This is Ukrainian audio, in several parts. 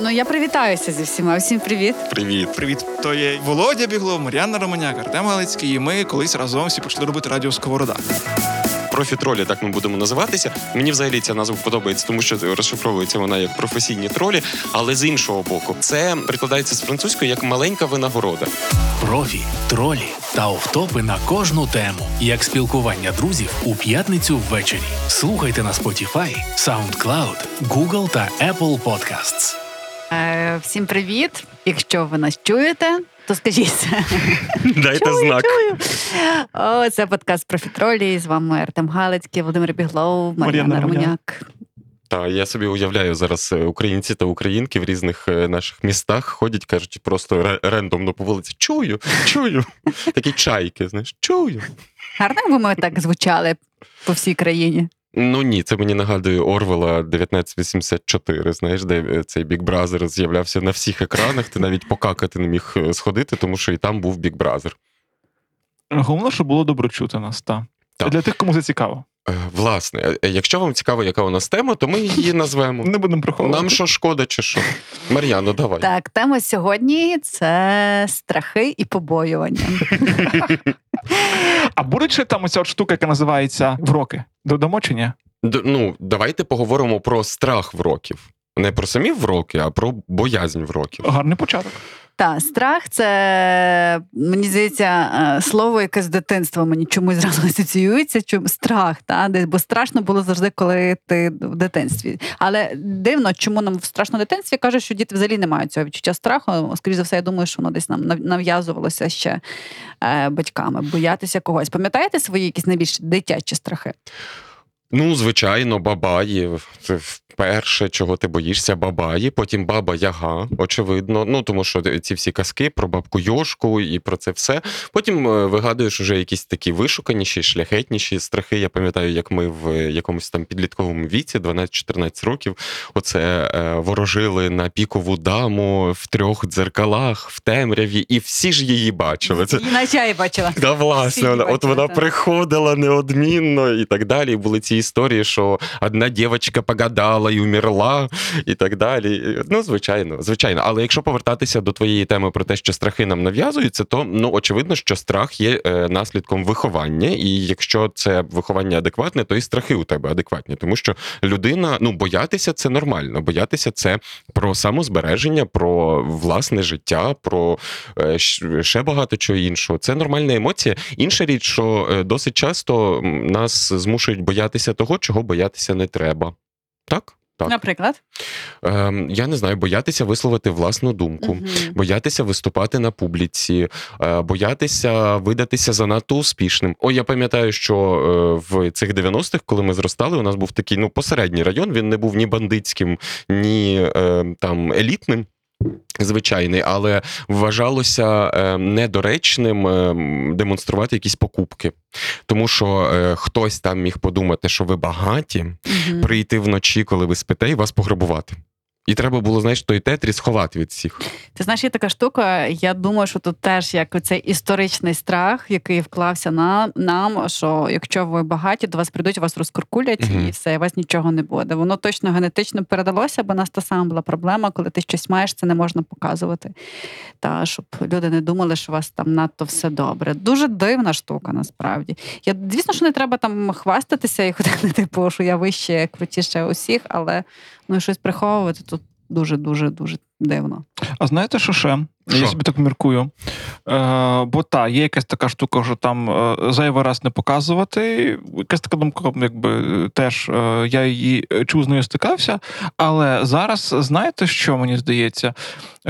Ну я привітаюся зі всіма. Всім привіт. Привіт. Привіт, то є Володя Біглов, Мар'яна Романяк, Артем Галицький. І ми колись разом всі почали робити радіо Сковорода. Профі-тролі, так ми будемо називатися. Мені взагалі ця назва подобається, тому що розшифровується вона як професійні тролі. Але з іншого боку, це прикладається з французької як маленька винагорода. Профі, тролі та офтопи на кожну тему, як спілкування друзів у п'ятницю ввечері. Слухайте на Spotify, SoundCloud, Google та Apple Podcasts. Е, всім привіт. Якщо ви нас чуєте, то скажіть. Дайте Чую, знак. чую. О, це подкаст Профітролі. З вами Артем Галицький, Володимир Біглов, Мар'яна Романяк. Та я собі уявляю зараз е, українці та українки в різних е, наших містах ходять, кажуть, просто ре- рендомно по вулиці. Чую, чую. Такі чайки, знаєш, чую. Гарно, якби ми так звучали по всій країні. Ну ні, це мені нагадує Орвела 1984, знаєш, де е, цей Big Brother з'являвся на всіх екранах. Ти навіть покакати не міг е, сходити, тому що і там був Big Brother. Головне, щоб було добре чути нас. Та. Це для тих, кому це цікаво. Е, Власне, якщо вам цікаво, яка у нас тема, то ми її назвемо. Не будемо приховувати. Нам що шкода, чи що? Мар'яно, давай. Так, тема сьогодні це страхи і побоювання. А буде ще там оця от штука, яка називається вроки? Додамо чи ні? Д- ну, давайте поговоримо про страх вроків. Не про самі вроки, а про боязнь вроків. Гарний початок. Та страх це мені здається е, слово, яке з дитинства мені чомусь зразу асоціюється. Чому страх, та де бо страшно було завжди, коли ти в дитинстві. Але дивно, чому нам в страшному дитинстві кажуть, що діти взагалі не мають цього відчуття страху. Скоріше за все, я думаю, що воно десь нам нав'язувалося ще е, батьками, боятися когось. Пам'ятаєте свої якісь найбільш дитячі страхи? Ну, звичайно, бабаї. Це вперше, чого ти боїшся, бабаї. Потім баба Яга, очевидно. Ну тому що ці всі казки про бабку Йошку і про це все. Потім е, вигадуєш уже якісь такі вишуканіші, шляхетніші страхи. Я пам'ятаю, як ми в якомусь там підлітковому віці, 12-14 років, оце е, ворожили на пікову даму в трьох дзеркалах, в темряві, і всі ж її бачили. Це Іначе я бачила. Да, власне, Всі от бачили, вона так. приходила неодмінно і так далі. І були ці історії, що одна дівчинка погадала і умерла, і так далі. Ну, звичайно, звичайно. Але якщо повертатися до твоєї теми про те, що страхи нам нав'язуються, то ну очевидно, що страх є е, наслідком виховання, і якщо це виховання адекватне, то і страхи у тебе адекватні, тому що людина, ну боятися це нормально. Боятися це про самозбереження, про власне життя, про е, ще багато чого іншого. Це нормальна емоція. Інша річ, що е, досить часто нас змушують боятися того, чого боятися не треба. Так? Так. Наприклад, Ем, я не знаю, боятися висловити власну думку. Мгм. Боятися виступати на публіці, е, боятися видатися занадто успішним. О, я пам'ятаю, що е, в цих 90-х, коли ми зростали, у нас був такий ну посередній район. Він не був ні бандитським, ні е, там елітним. Звичайний, але вважалося е, недоречним е, демонструвати якісь покупки, тому що е, хтось там міг подумати, що ви багаті, Мгм. прийти вночі, коли ви спите, і вас пограбувати. І треба було, знаєш, той тетрі сховати від всіх. Ти знаєш, є така штука. Я думаю, що тут теж як цей історичний страх, який вклався на нам, що якщо ви багаті, до вас прийдуть, вас розкуркулять Мгм. і все, і вас нічого не буде. Воно точно генетично передалося, бо у нас та сама була проблема, коли ти щось маєш, це не можна показувати. Та щоб люди не думали, що у вас там надто все добре. Дуже дивна штука, насправді. Я звісно, що не треба там хвастатися і ходити, типу, що я вище, крутіше усіх, але ну щось приховувати тут дуже, дуже, дуже дивно. А знаєте, що ще? Що? Я собі так міркую. Е, бо та, є якась така штука, що там е, зайвий раз не показувати. Якась така думка, якби е, теж е, я її чув з нею стикався. Але зараз знаєте, що мені здається?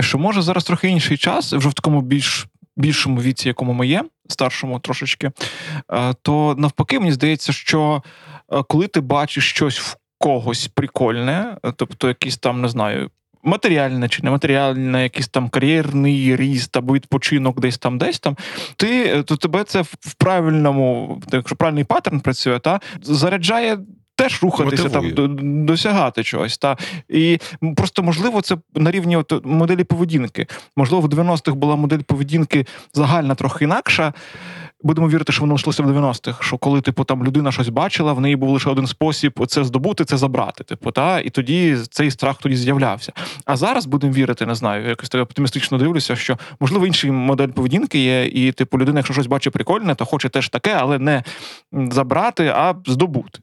Що може зараз трохи інший час, вже в такому більш більшому віці, якому ми є, старшому трошечки, то навпаки, мені здається, що коли ти бачиш щось в когось прикольне, е, тобто якісь там, не знаю. Матеріальне чи нематеріальне, якийсь там кар'єрний ріст або відпочинок десь там, десь там. Ти то тебе це в правильному, якщо правильний паттерн працює, та заряджає теж рухатися, Мотивує. там досягати чогось. Та і просто можливо, це на рівні от, моделі поведінки. Можливо, в 90-х була модель поведінки загальна трохи інакша. Будемо вірити, що воно лишилося в 90-х. Що коли, типу, там людина щось бачила, в неї був лише один спосіб це здобути, це забрати. Типу, та і тоді цей страх тоді з'являвся. А зараз будемо вірити, не знаю, якось так оптимістично дивлюся, що можливо інший модель поведінки є, і типу людина, якщо щось бачить прикольне, то хоче теж таке, але не забрати, а здобути.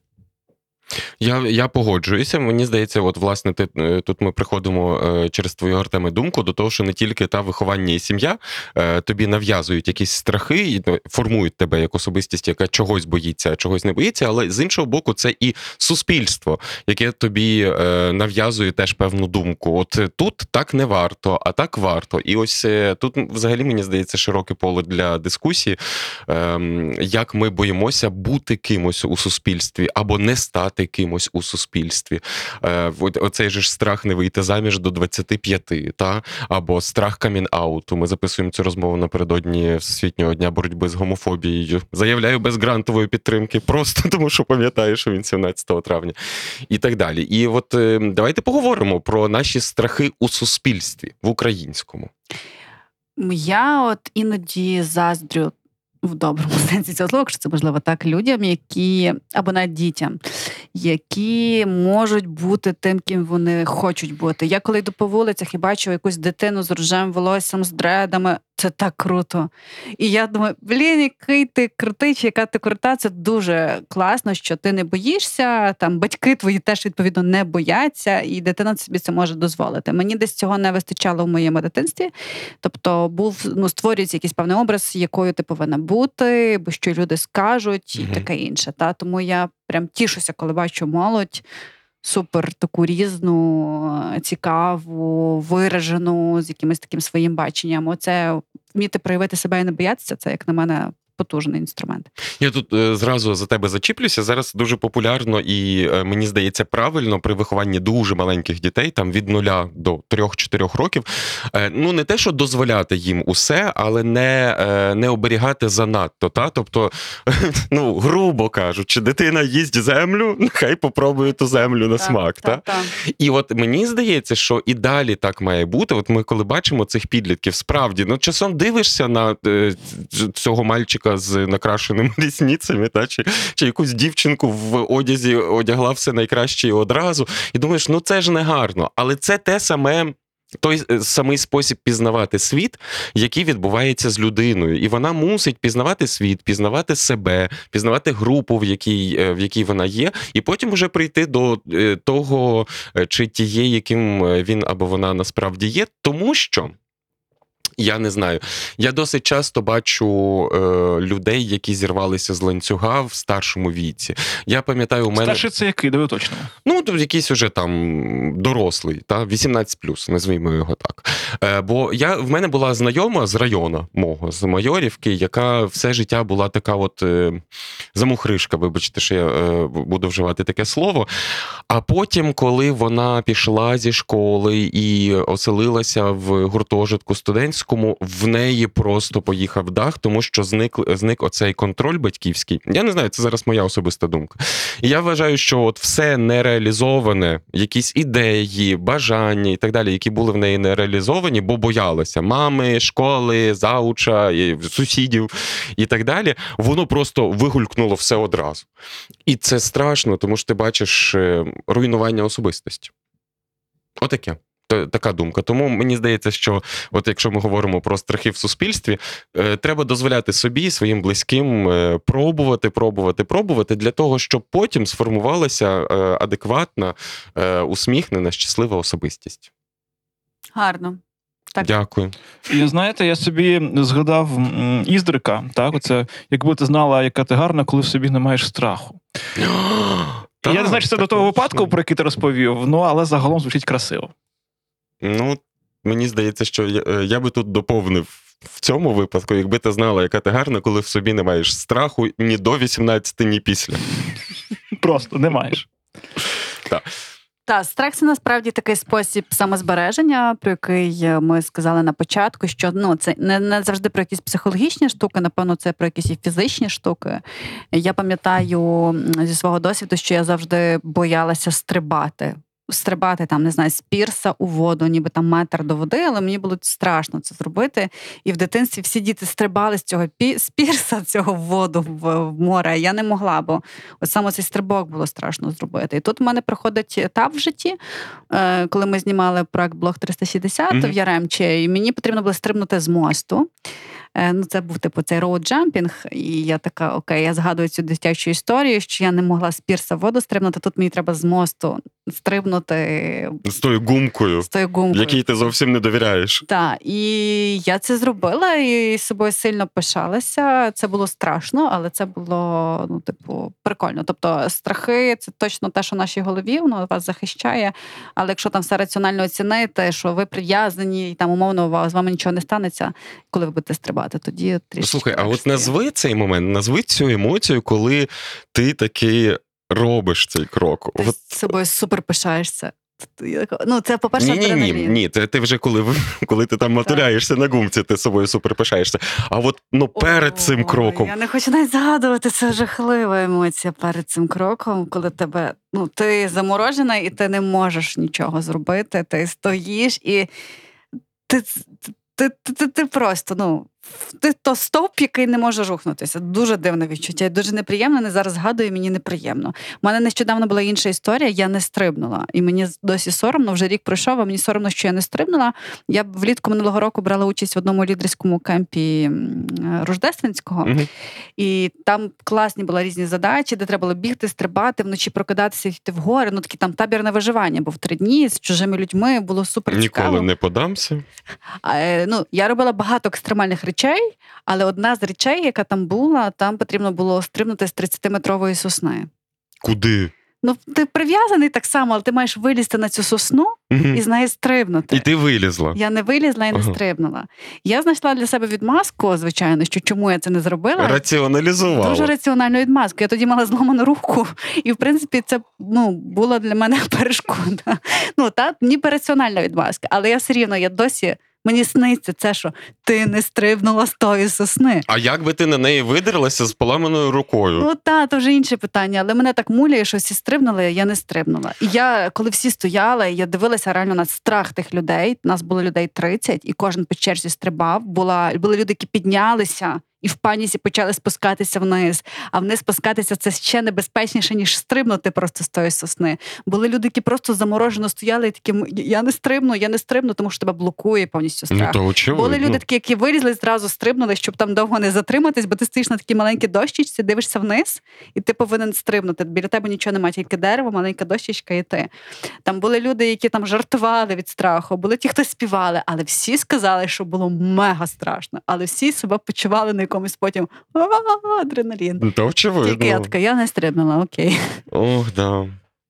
Я, я погоджуюся. Мені здається, от власне, ти е, тут ми приходимо е, через твою Артеме думку до того, що не тільки та виховання і сім'я е, тобі нав'язують якісь страхи і ну, формують тебе як особистість, яка чогось боїться, а чогось не боїться. Але з іншого боку, це і суспільство, яке тобі нав'язує теж певну думку. От тут так не варто, а так варто. І ось тут взагалі мені здається широке поле для дискусії, ем, як ми боїмося бути кимось у суспільстві або не стати кимось у суспільстві. Е, Оцей же ж страх не вийти заміж до 25, та? або страх камін-ауту. Ми записуємо цю розмову напередодні Всесвітнього дня боротьби з гомофобією. Заявляю без грантової підтримки, просто тому що пам'ятаю, що він 17 травня. І так далі. І от е, давайте поговоримо про наші страхи у суспільстві в українському. Я от іноді заздрю в доброму сенсі цього слова, якщо це можливо так, людям, які або навіть дітям, які можуть бути тим, ким вони хочуть бути. Я коли йду по вулицях і бачу якусь дитину з рожевим волоссям, з дредами, це так круто. І я думаю, блін, який ти крутий, чи яка ти крута, це дуже класно, що ти не боїшся. Там батьки твої теж відповідно не бояться, і дитина собі це може дозволити. Мені десь цього не вистачало в моєму дитинстві. Тобто був ну створюється якийсь певний образ, якою ти повинна бути, бо що люди скажуть, і Мгм. таке інше. Та тому я прям тішуся, коли бачу молодь. Супер таку різну, е, цікаву, виражену з якимось таким своїм баченням. Оце вміти проявити себе і не боятися, це як на мене потужний інструмент. Я тут е, зразу за тебе зачіплюся. Зараз дуже популярно і е, мені здається правильно при вихованні дуже маленьких дітей, там від нуля до 3-4 років. е, Ну не те, що дозволяти їм усе, але не, е, не оберігати занадто. Та? Тобто, ну грубо кажучи, дитина їсть землю, нехай попробує ту землю на смак. Та? так. І от мені здається, що і далі так має бути. От ми коли бачимо цих підлітків, справді ну часом дивишся на е, цього мальчика з накрашеними рісницями, та чи, чи якусь дівчинку в одязі одягла все найкраще одразу, і думаєш, ну це ж не гарно, але це те саме. Той е, самий спосіб пізнавати світ, який відбувається з людиною, і вона мусить пізнавати світ, пізнавати себе, пізнавати групу, в якій, е, в якій вона є, і потім вже прийти до е, того, чи тієї, яким він або вона насправді є, тому що. Я не знаю. Я досить часто бачу е, людей, які зірвалися з ланцюга в старшому віці. Я пам'ятаю, у мене Старший це який, давай уточнимо. Ну, то якийсь уже там дорослий, та 18 назвімо його так. Е, бо я в мене була знайома з району мого, з Майорівки, яка все життя була така, от е, замухришка, вибачте, що я е, буду вживати таке слово. А потім, коли вона пішла зі школи і оселилася в гуртожитку студентському, в неї просто поїхав дах, тому що зник, зник оцей контроль батьківський. Я не знаю, це зараз моя особиста думка. І я вважаю, що от все нереалізоване, якісь ідеї, бажання і так далі, які були в неї не реалізовані, бо боялася мами, школи, зауча, і сусідів і так далі, воно просто вигулькнуло все одразу. І це страшно, тому що ти бачиш е, руйнування особистості. Отаке. Та- Така думка. Тому мені здається, що от якщо ми говоримо про страхи в суспільстві, е, треба дозволяти собі, своїм близьким е, пробувати, пробувати, пробувати для того, щоб потім сформувалася е, адекватна, усміхнена, щаслива особистість. Гарно. Так. Дякую. І знаєте, я собі згадав Іздрика, так, оце, якби ти знала, яка ти гарна, коли в собі не маєш страху. я не знаю, чи це до того випадку, про який ти розповів, ну але загалом звучить красиво. Ну, мені здається, що я, е, я би тут доповнив. В цьому випадку, якби ти знала, яка ти гарна, коли в собі не маєш страху ні до 18, ні після. Просто не маєш. Та страх це насправді такий спосіб самозбереження, про який е, ми сказали на початку, що ну це не, не завжди про якісь психологічні штуки, напевно, це про якісь і фізичні штуки. Я пам'ятаю зі свого досвіду, що я завжди боялася стрибати. Стрибати там, не знаю, з пірса у воду, ніби там метр до води, але мені було страшно це зробити. І в дитинстві всі діти стрибали з цього пі- з пірса цього в воду в, море. Я не могла, бо от саме цей стрибок було страшно зробити. І тут в мене приходить етап в житті, е, коли ми знімали проект Блог 360 Мгм. в Яремче, і мені потрібно було стрибнути з мосту. Е, Ну, це був типу цей rope-jumping, і я така, окей, я згадую цю дитячу історію, що я не могла з пірса в воду стрибнути. Тут мені треба з мосту стрибнути З тою гумкою, з тою гумкою. якій ти зовсім не довіряєш. Так, і я це зробила і собою сильно пишалася. Це було страшно, але це було ну, типу, прикольно. Тобто, страхи це точно те, що в нашій голові воно вас захищає. Але якщо там все раціонально оцінити, що ви прив'язані, і там умовно з вами нічого не станеться, коли ви будете стрибати, тоді трішки. Слухай, а от назви цей момент, назви цю емоцію, коли ти таки робиш цей крок. ти От з собою супер пишаєшся. Ну, це, по-перше, Ні, ні, ні, ні, це ти вже коли коли ти там мотиляєшся на гумці, ти собою супер пишаєшся. А от ну перед цим кроком. Я не хочу навіть згадувати, це жахлива емоція перед цим кроком, коли тебе ну ти заморожена і ти не можеш нічого зробити. Ти стоїш і ти, ти, ти, ти, ти просто ну. Ти то стовп, який не може рухнутися. Дуже дивне відчуття. Дуже неприємно. Не зараз згадую, мені неприємно. У мене нещодавно була інша історія, я не стрибнула. І мені досі соромно, вже рік пройшов, а мені соромно, що я не стрибнула. Я влітку минулого року брала участь в одному лідерському кемпі м, Рождественського. Мгм. І там класні були різні задачі, де треба було бігти, стрибати, вночі прокидатися, йти в гори. Ну такий там табірне виживання був три дні з чужими людьми. Було супер цікаво. Ніколи не подамся. А, е, Ну, я робила багато екстремальних речей, але одна з речей, яка там була, там потрібно було стрибнути з 30-метрової сосни. Куди? Ну, ти прив'язаний так само, але ти маєш вилізти на цю сосну і з неї стрибнути. І ти вилізла. Я не вилізла і не Ага. стрибнула. Я знайшла для себе відмазку, звичайно, що чому я це не зробила. Раціоналізувала. Дуже раціональну відмазку. Я тоді мала зломану руку, і в принципі це ну була для мене перешкода. Ну та ніби раціональна відмазка, але я все рівно я досі. Мені сниться це, що ти не стрибнула з тої сосни. А як би ти на неї видерлася з поламаною рукою? Ну та то вже інше питання, але мене так муляє, що всі стрибнули, я не стрибнула. І я, коли всі стояли, я дивилася реально на страх тих людей. Нас було людей 30, і кожен по черзі стрибав. Була були люди, які піднялися. І в паніці почали спускатися вниз. А вниз спускатися це ще небезпечніше, ніж стрибнути просто з тої сосни. Були люди, які просто заморожено стояли і такі я не стрибну, я не стрибну, тому що тебе блокує повністю Ну страх. то. Були люди такі, які вилізли, зразу стрибнули, щоб там довго не затриматись, бо ти стоїш на такій маленькій дощечці, дивишся вниз, і ти повинен стрибнути. Біля тебе нічого немає, тільки дерево, маленька дощечка, і ти. Там були люди, які там жартували від страху, були ті, хто співали, але всі сказали, що було мега страшно. Але всі себе почували на якомусь потім адреналін. Та очевидно. Тільки я така, я не стрибнула, окей. Ох, да.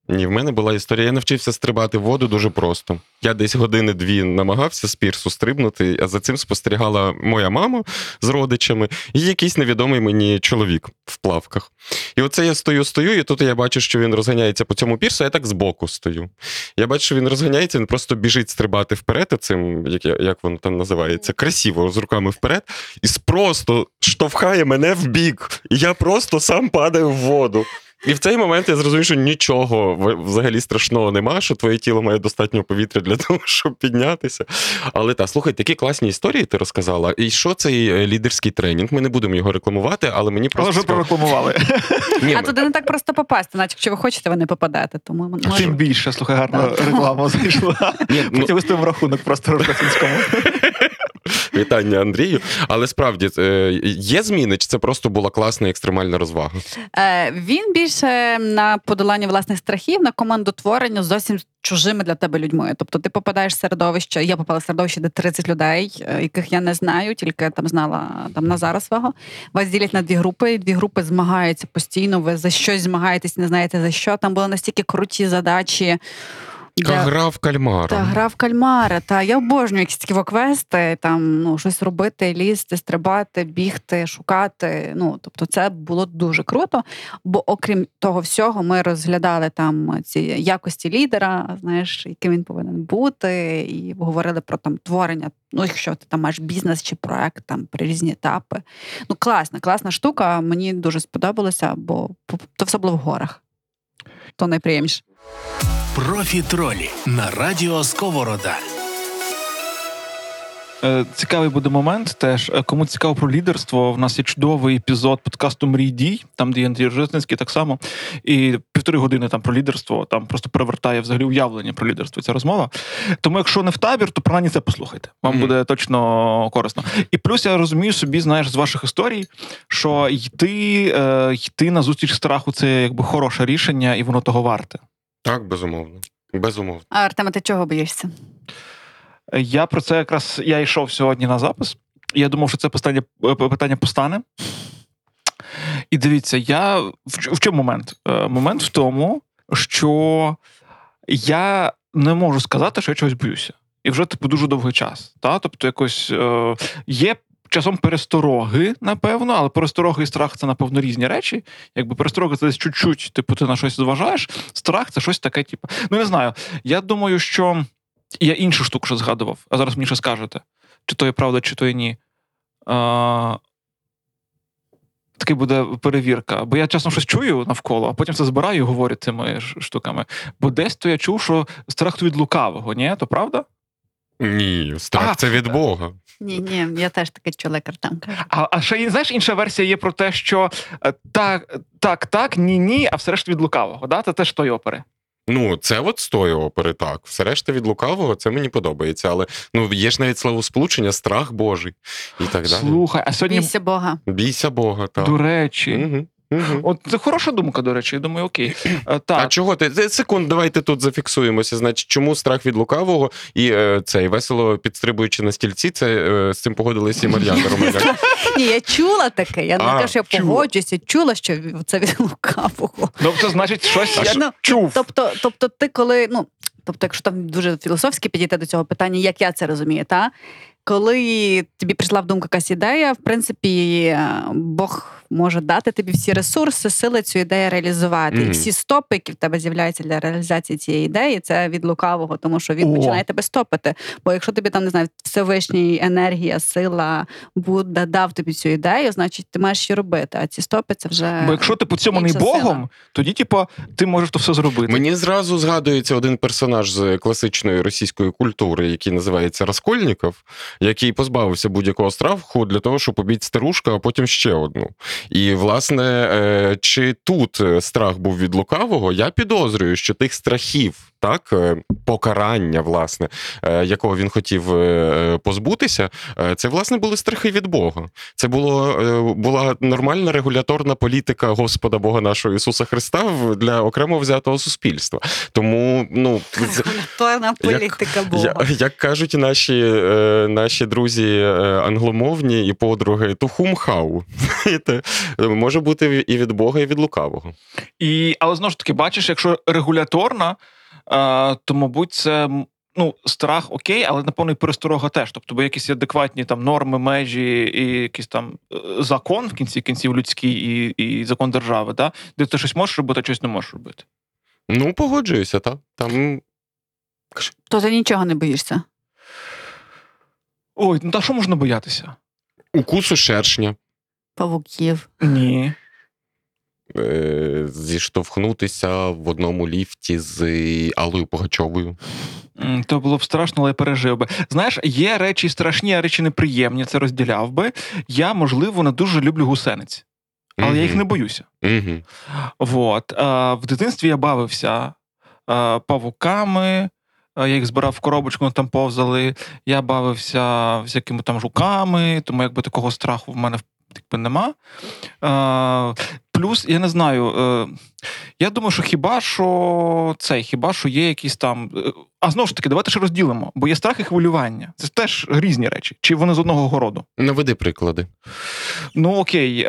Ні, в мене була історія. Я навчився стрибати в воду дуже просто. Я десь години-дві намагався з пірсу стрибнути, а за цим спостерігала моя мама з родичами і якийсь невідомий мені чоловік в плавках. І оце я стою, стою, і тут я бачу, що він розганяється по цьому пірсу, а я так збоку стою. Я бачу, що він розганяється, він просто біжить стрибати вперед, цим, як, як воно там називається, красиво з руками вперед, і просто штовхає мене в бік. І я просто сам падаю в воду. І в цей момент я зрозумів, що нічого взагалі страшного нема, що твоє тіло має достатньо повітря для того, щоб піднятися. Але та слухай, такі класні історії ти розказала. І що цей е, лідерський тренінг? Ми не будемо його рекламувати, але мені Але просто вже прорекламували. Ні, А туди не так просто попасти, наче якщо ви хочете, ви не попадете. Тому може... Тим більше, слухай, гарна реклама зайшла. ні, ну, Потім виставимо рахунок просто рождественському. Вітання Андрію. Але справді е, є зміни, чи це просто була класна екстремальна розвага? Е, Він більше на подолання власних страхів, на командотворення зовсім чужими для тебе людьми. Тобто ти попадаєш в середовище, я попала в середовище, де 30 людей, е, яких я не знаю, тільки там знала там Назара свого. Вас ділять на дві групи, дві групи змагаються постійно. Ви за щось змагаєтесь, не знаєте за що. Там були настільки круті задачі. Де- Гра в кальмара. Та гра в кальмара. Та я обожнюю якісь такі квести, там ну щось робити, лізти, стрибати, бігти, шукати. Ну тобто, це було дуже круто. Бо окрім того всього, ми розглядали там ці якості лідера, знаєш, яким він повинен бути, і говорили про там творення. Ну, якщо ти там маєш бізнес чи проект, там при різні етапи. Ну, класна, класна штука. Мені дуже сподобалося, бо то все було в горах. То найприємніше. Профітролі на радіо Сковорода. Е, Цікавий буде момент теж. Е, Кому цікаво про лідерство, в нас є чудовий епізод подкасту Мрій дій, там де Андрій Рожецький так само. І півтори години там про лідерство, там просто перевертає взагалі уявлення про лідерство. Ця розмова. Тому, якщо не в табір, то принаймні це послухайте. Вам Мгм. буде точно корисно. І плюс я розумію собі, знаєш, з ваших історій, що йти, е, йти на зустріч страху це якби хороше рішення, і воно того варте. Так, безумовно. Безумовно. А Артема, ти чого боїшся? Я про це якраз я йшов сьогодні на запис. Я думав, що це питання, е, питання постане. І дивіться, я в, в чому момент? Е, Момент в тому, що я не можу сказати, що я чогось боюся. І вже типу дуже довгий час. Та? Тобто, якось е, є часом перестороги, напевно, але перестороги і страх це, напевно, різні речі. Якби перестороги це десь чуть-чуть, типу, ти на щось зважаєш. Страх це щось таке, типу. Ну, не знаю. Я думаю, що. Я іншу штуку ще згадував, а зараз мені ще скажете, чи то є правда, чи то є ні. А, Таки буде перевірка. Бо я часом щось чую навколо, а потім це збираю і говорю цими штуками. Бо десь то я чув, що страх від лукавого, ні? То правда? Ні, страх А, це від Бога. Ні, ні, я теж таке чула Артем каже. А, а ще знаєш, інша версія є про те, що е, так, так, так, ні, ні, а все решта від лукавого. Да? Це теж тої опери. Ну, це от з тої опери, так. Все решта від лукавого, це мені подобається. Але ну є ж навіть словосполучення, страх Божий і так далі. Слухай, а сьогодні, Бійся Бога. Бійся Бога, так. до речі, Угу. Угу. от це хороша думка, до речі. Я думаю, окей. Е, А чого ти? Це- Секунд, давайте тут зафіксуємося. Значить, чому страх від лукавого і е, цей весело підстрибуючи на стільці, це е, з цим погодилися і Мар'яна Романяк. Ні, я чула таке. Я не А, кажу, що я чула. погоджуюся, чула, що це від лукавого. це значить щось я Ну, чув. Тобто, тобто, ти коли, ну тобто, якщо там дуже філософськи підійти до цього питання, як я це розумію, та коли тобі прийшла в думку якась ідея, в принципі, Бог може дати тобі всі ресурси, сили цю ідею реалізувати. І всі стопи, які в тебе з'являються для реалізації цієї ідеї, це від лукавого, тому що він О. починає тебе стопити. Бо якщо тобі там не знаю, Всевишній енергія, сила Будда дав тобі цю ідею, значить ти маєш її робити. А ці стопи це вже Бо якщо ти поцьоманий інша сила. Богом, тоді, типу, ти можеш то все зробити. Мені зразу згадується один персонаж з класичної російської культури, який називається Раскольніков, який позбавився будь-якого страху для того, щоб побити старушку, а потім ще одну. І, власне, е, чи тут е, страх був від лукавого, я підозрюю, що тих страхів. Так, е, покарання, власне, е, якого він хотів е, позбутися, це власне були страхи від Бога. Це було була нормальна регуляторна політика Господа Бога нашого Ісуса Христа для окремо взятого суспільства. Тому, ну регуляторна політика Бога. я, як кажуть наші, наші друзі англомовні і подруги, тухумхау. Знаєте, Може бути і від Бога, і від лукавого. І, але знову ж таки, бачиш, якщо регуляторна, то, мабуть, це. Ну, страх окей, але напевно і пересторога теж. Тобто, бо якісь адекватні там норми, межі і якийсь там е, закон в кінці кінців людський і, і закон держави, да? де ти щось можеш робити, а щось не можеш робити. Ну, погоджуюся, так. Там То ти нічого не боїшся. Ой, ну та що можна боятися? укусу шершня. Павуків. Ні. Е, Зіштовхнутися в одному ліфті з Аллою Пугачовою. То було б страшно, але я пережив би. Знаєш, є речі страшні, а речі неприємні. Це розділяв би. Я, можливо, не дуже люблю гусениць, але я їх не боюся. Угу. Вот. А, в дитинстві я бавився а, павуками. Я їх збирав в коробочку, вони там повзали. Я бавився всякими там жуками, тому якби такого страху в мене якби нема. Плюс, я не знаю, е, я думаю, що хіба що цей, хіба що є якісь там. е, А знову ж таки, давайте ще розділимо, бо є страх і хвилювання. Це теж різні речі. Чи вони з одного городу? Наведи приклади. Ну окей, е,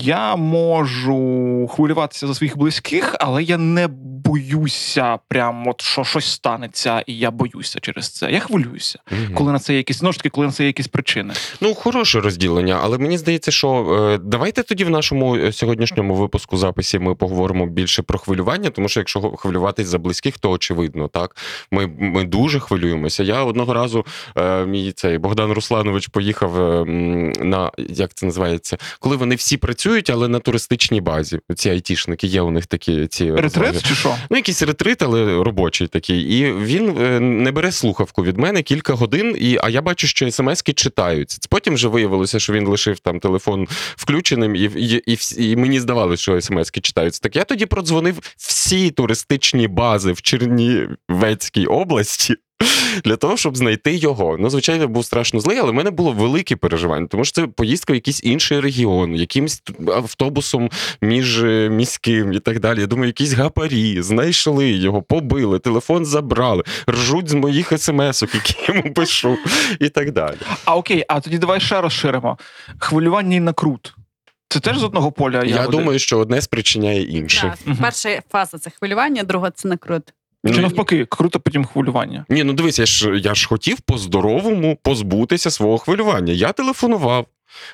я можу хвилюватися за своїх близьких, але я не боюся, прям от що щось станеться, і я боюся через це. Я хвилююся, Мгм. коли на це є якісь знову ж таки, коли на це є якісь причини. Ну, хороше розділення, але мені здається, що е, давайте тоді в нашому е, сьогоднішньому випуску записі ми поговоримо більше про хвилювання, тому що якщо хвилюватись за близьких, то очевидно, так ми, ми дуже хвилюємося. Я одного разу е, мій цей Богдан Русланович поїхав е, на як це називається, коли вони всі працюють, але на туристичній базі. Ці айтішники є у них такі ці розваги. Ретрит чи що? Ну, якийсь ретрит, але робочий такий. І він е, не бере слухавку від мене кілька годин, і, а я бачу, що смски читаються. Потім вже виявилося, що він лишив там телефон включеним, і, і, і, і мені здавалося, що смски читаються. Так я тоді продзвонив всі туристичні бази в Чернівецькій області. Для того, щоб знайти його. Ну, звичайно, був страшно злий, але в мене було велике переживання, тому що це поїздка в якийсь інший регіон, якимсь автобусом між е, міським і так далі. Я думаю, якісь гапарі знайшли його, побили, телефон забрали, ржуть з моїх смс-ок, які йому пишу, і так далі. А окей, а тоді давай ще розширимо. Хвилювання і накрут. Це теж з одного поля. Я ягоди? думаю, що одне спричиняє інше. Так. Перша фаза це хвилювання, друга це накрут. Чи Ну, навпаки, круто потім хвилювання. Ні, ну дивись, я ж я ж хотів по-здоровому позбутися свого хвилювання. Я телефонував,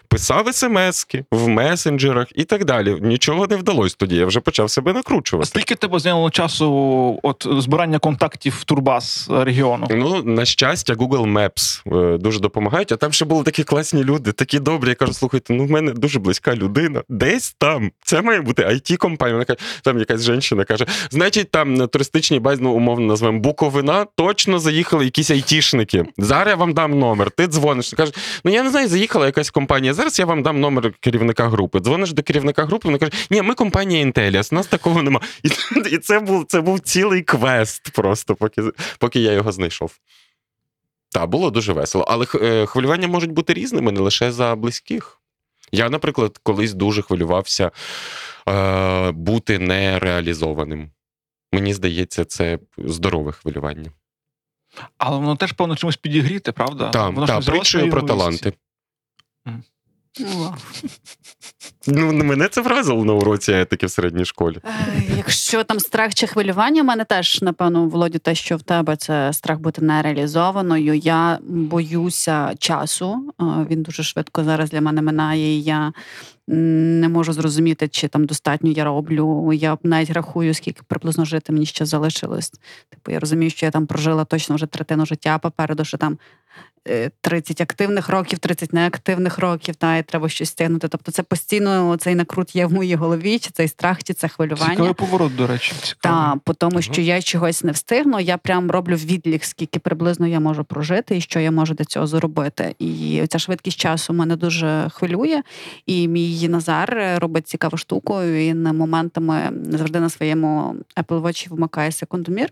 писав смски в месенджерах і так далі. Нічого не вдалося тоді. Я вже почав себе А скільки тебе зайняло часу от збирання контактів в турбас е, регіону? Ну, на щастя, Google Maps е, дуже допомагають. А там ще були такі класні люди, такі добрі. Я кажу, слухайте, ну в мене дуже близька людина. Десь там. Це має бути it компанія Вона каже, там якась жінка каже: значить, там на туристичній базі, ну, умовно назвемо Буковина, точно заїхали якісь айтішники. Зараз я вам дам номер. Ти дзвониш. Каже, ну я не знаю, заїхала якась компанія. Зараз я вам дам номер керівника групи. Дзвониш до керівника групи, вони кажуть, ні, ми компанія у нас такого нема. І, і це був це був цілий квест, просто поки, поки я його знайшов. Так, було дуже весело. Але е, хвилювання можуть бути різними, не лише за близьких. Я, наприклад, колись дуже хвилювався е, бути нереалізованим. Мені здається, це здорове хвилювання. Але воно теж, певно, чимось підігріти, правда? Так, та, притчою про таланти. О. Ну, мене це вразило на уроці етики в середній школі. Е, Якщо там страх чи хвилювання, у мене теж, напевно, Володю, те, що в тебе це страх бути нереалізованою. Я боюся часу. Е, Він дуже швидко зараз для мене минає. і Я не можу зрозуміти, чи там достатньо я роблю. Я навіть рахую, скільки приблизно жити мені ще залишилось. Типу, я розумію, що я там прожила точно вже третину життя попереду, що там. Е, 30 активних років, 30 неактивних років, та і треба щось стягнути. Тобто, це постійно цей накрут є в моїй голові, чи цей страх, чи це хвилювання. Цікавий поворот, до речі. Цікавий. Та, по тому, що я чогось не встигну, я прям роблю відлік, скільки приблизно я можу прожити і що я можу для цього зробити. І ця швидкість часу мене дуже хвилює. І мій Назар е, робить цікаву штуку. Він моментами завжди на своєму Apple Watch вмикає секундомір.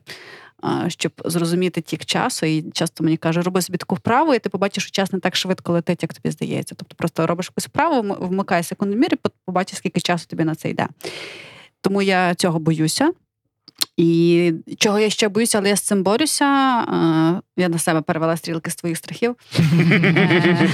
Щоб зрозуміти тік часу, і часто мені каже, роби собі таку вправу, і ти побачиш, що час не так швидко летить, як тобі здається. Тобто просто робиш якусь вправу, вм- вмикає секундомір і побачиш, скільки часу тобі на це йде. Тому я цього боюся. І чого я ще боюся, але я з цим борюся. Я на себе перевела стрілки з твоїх страхів. Е,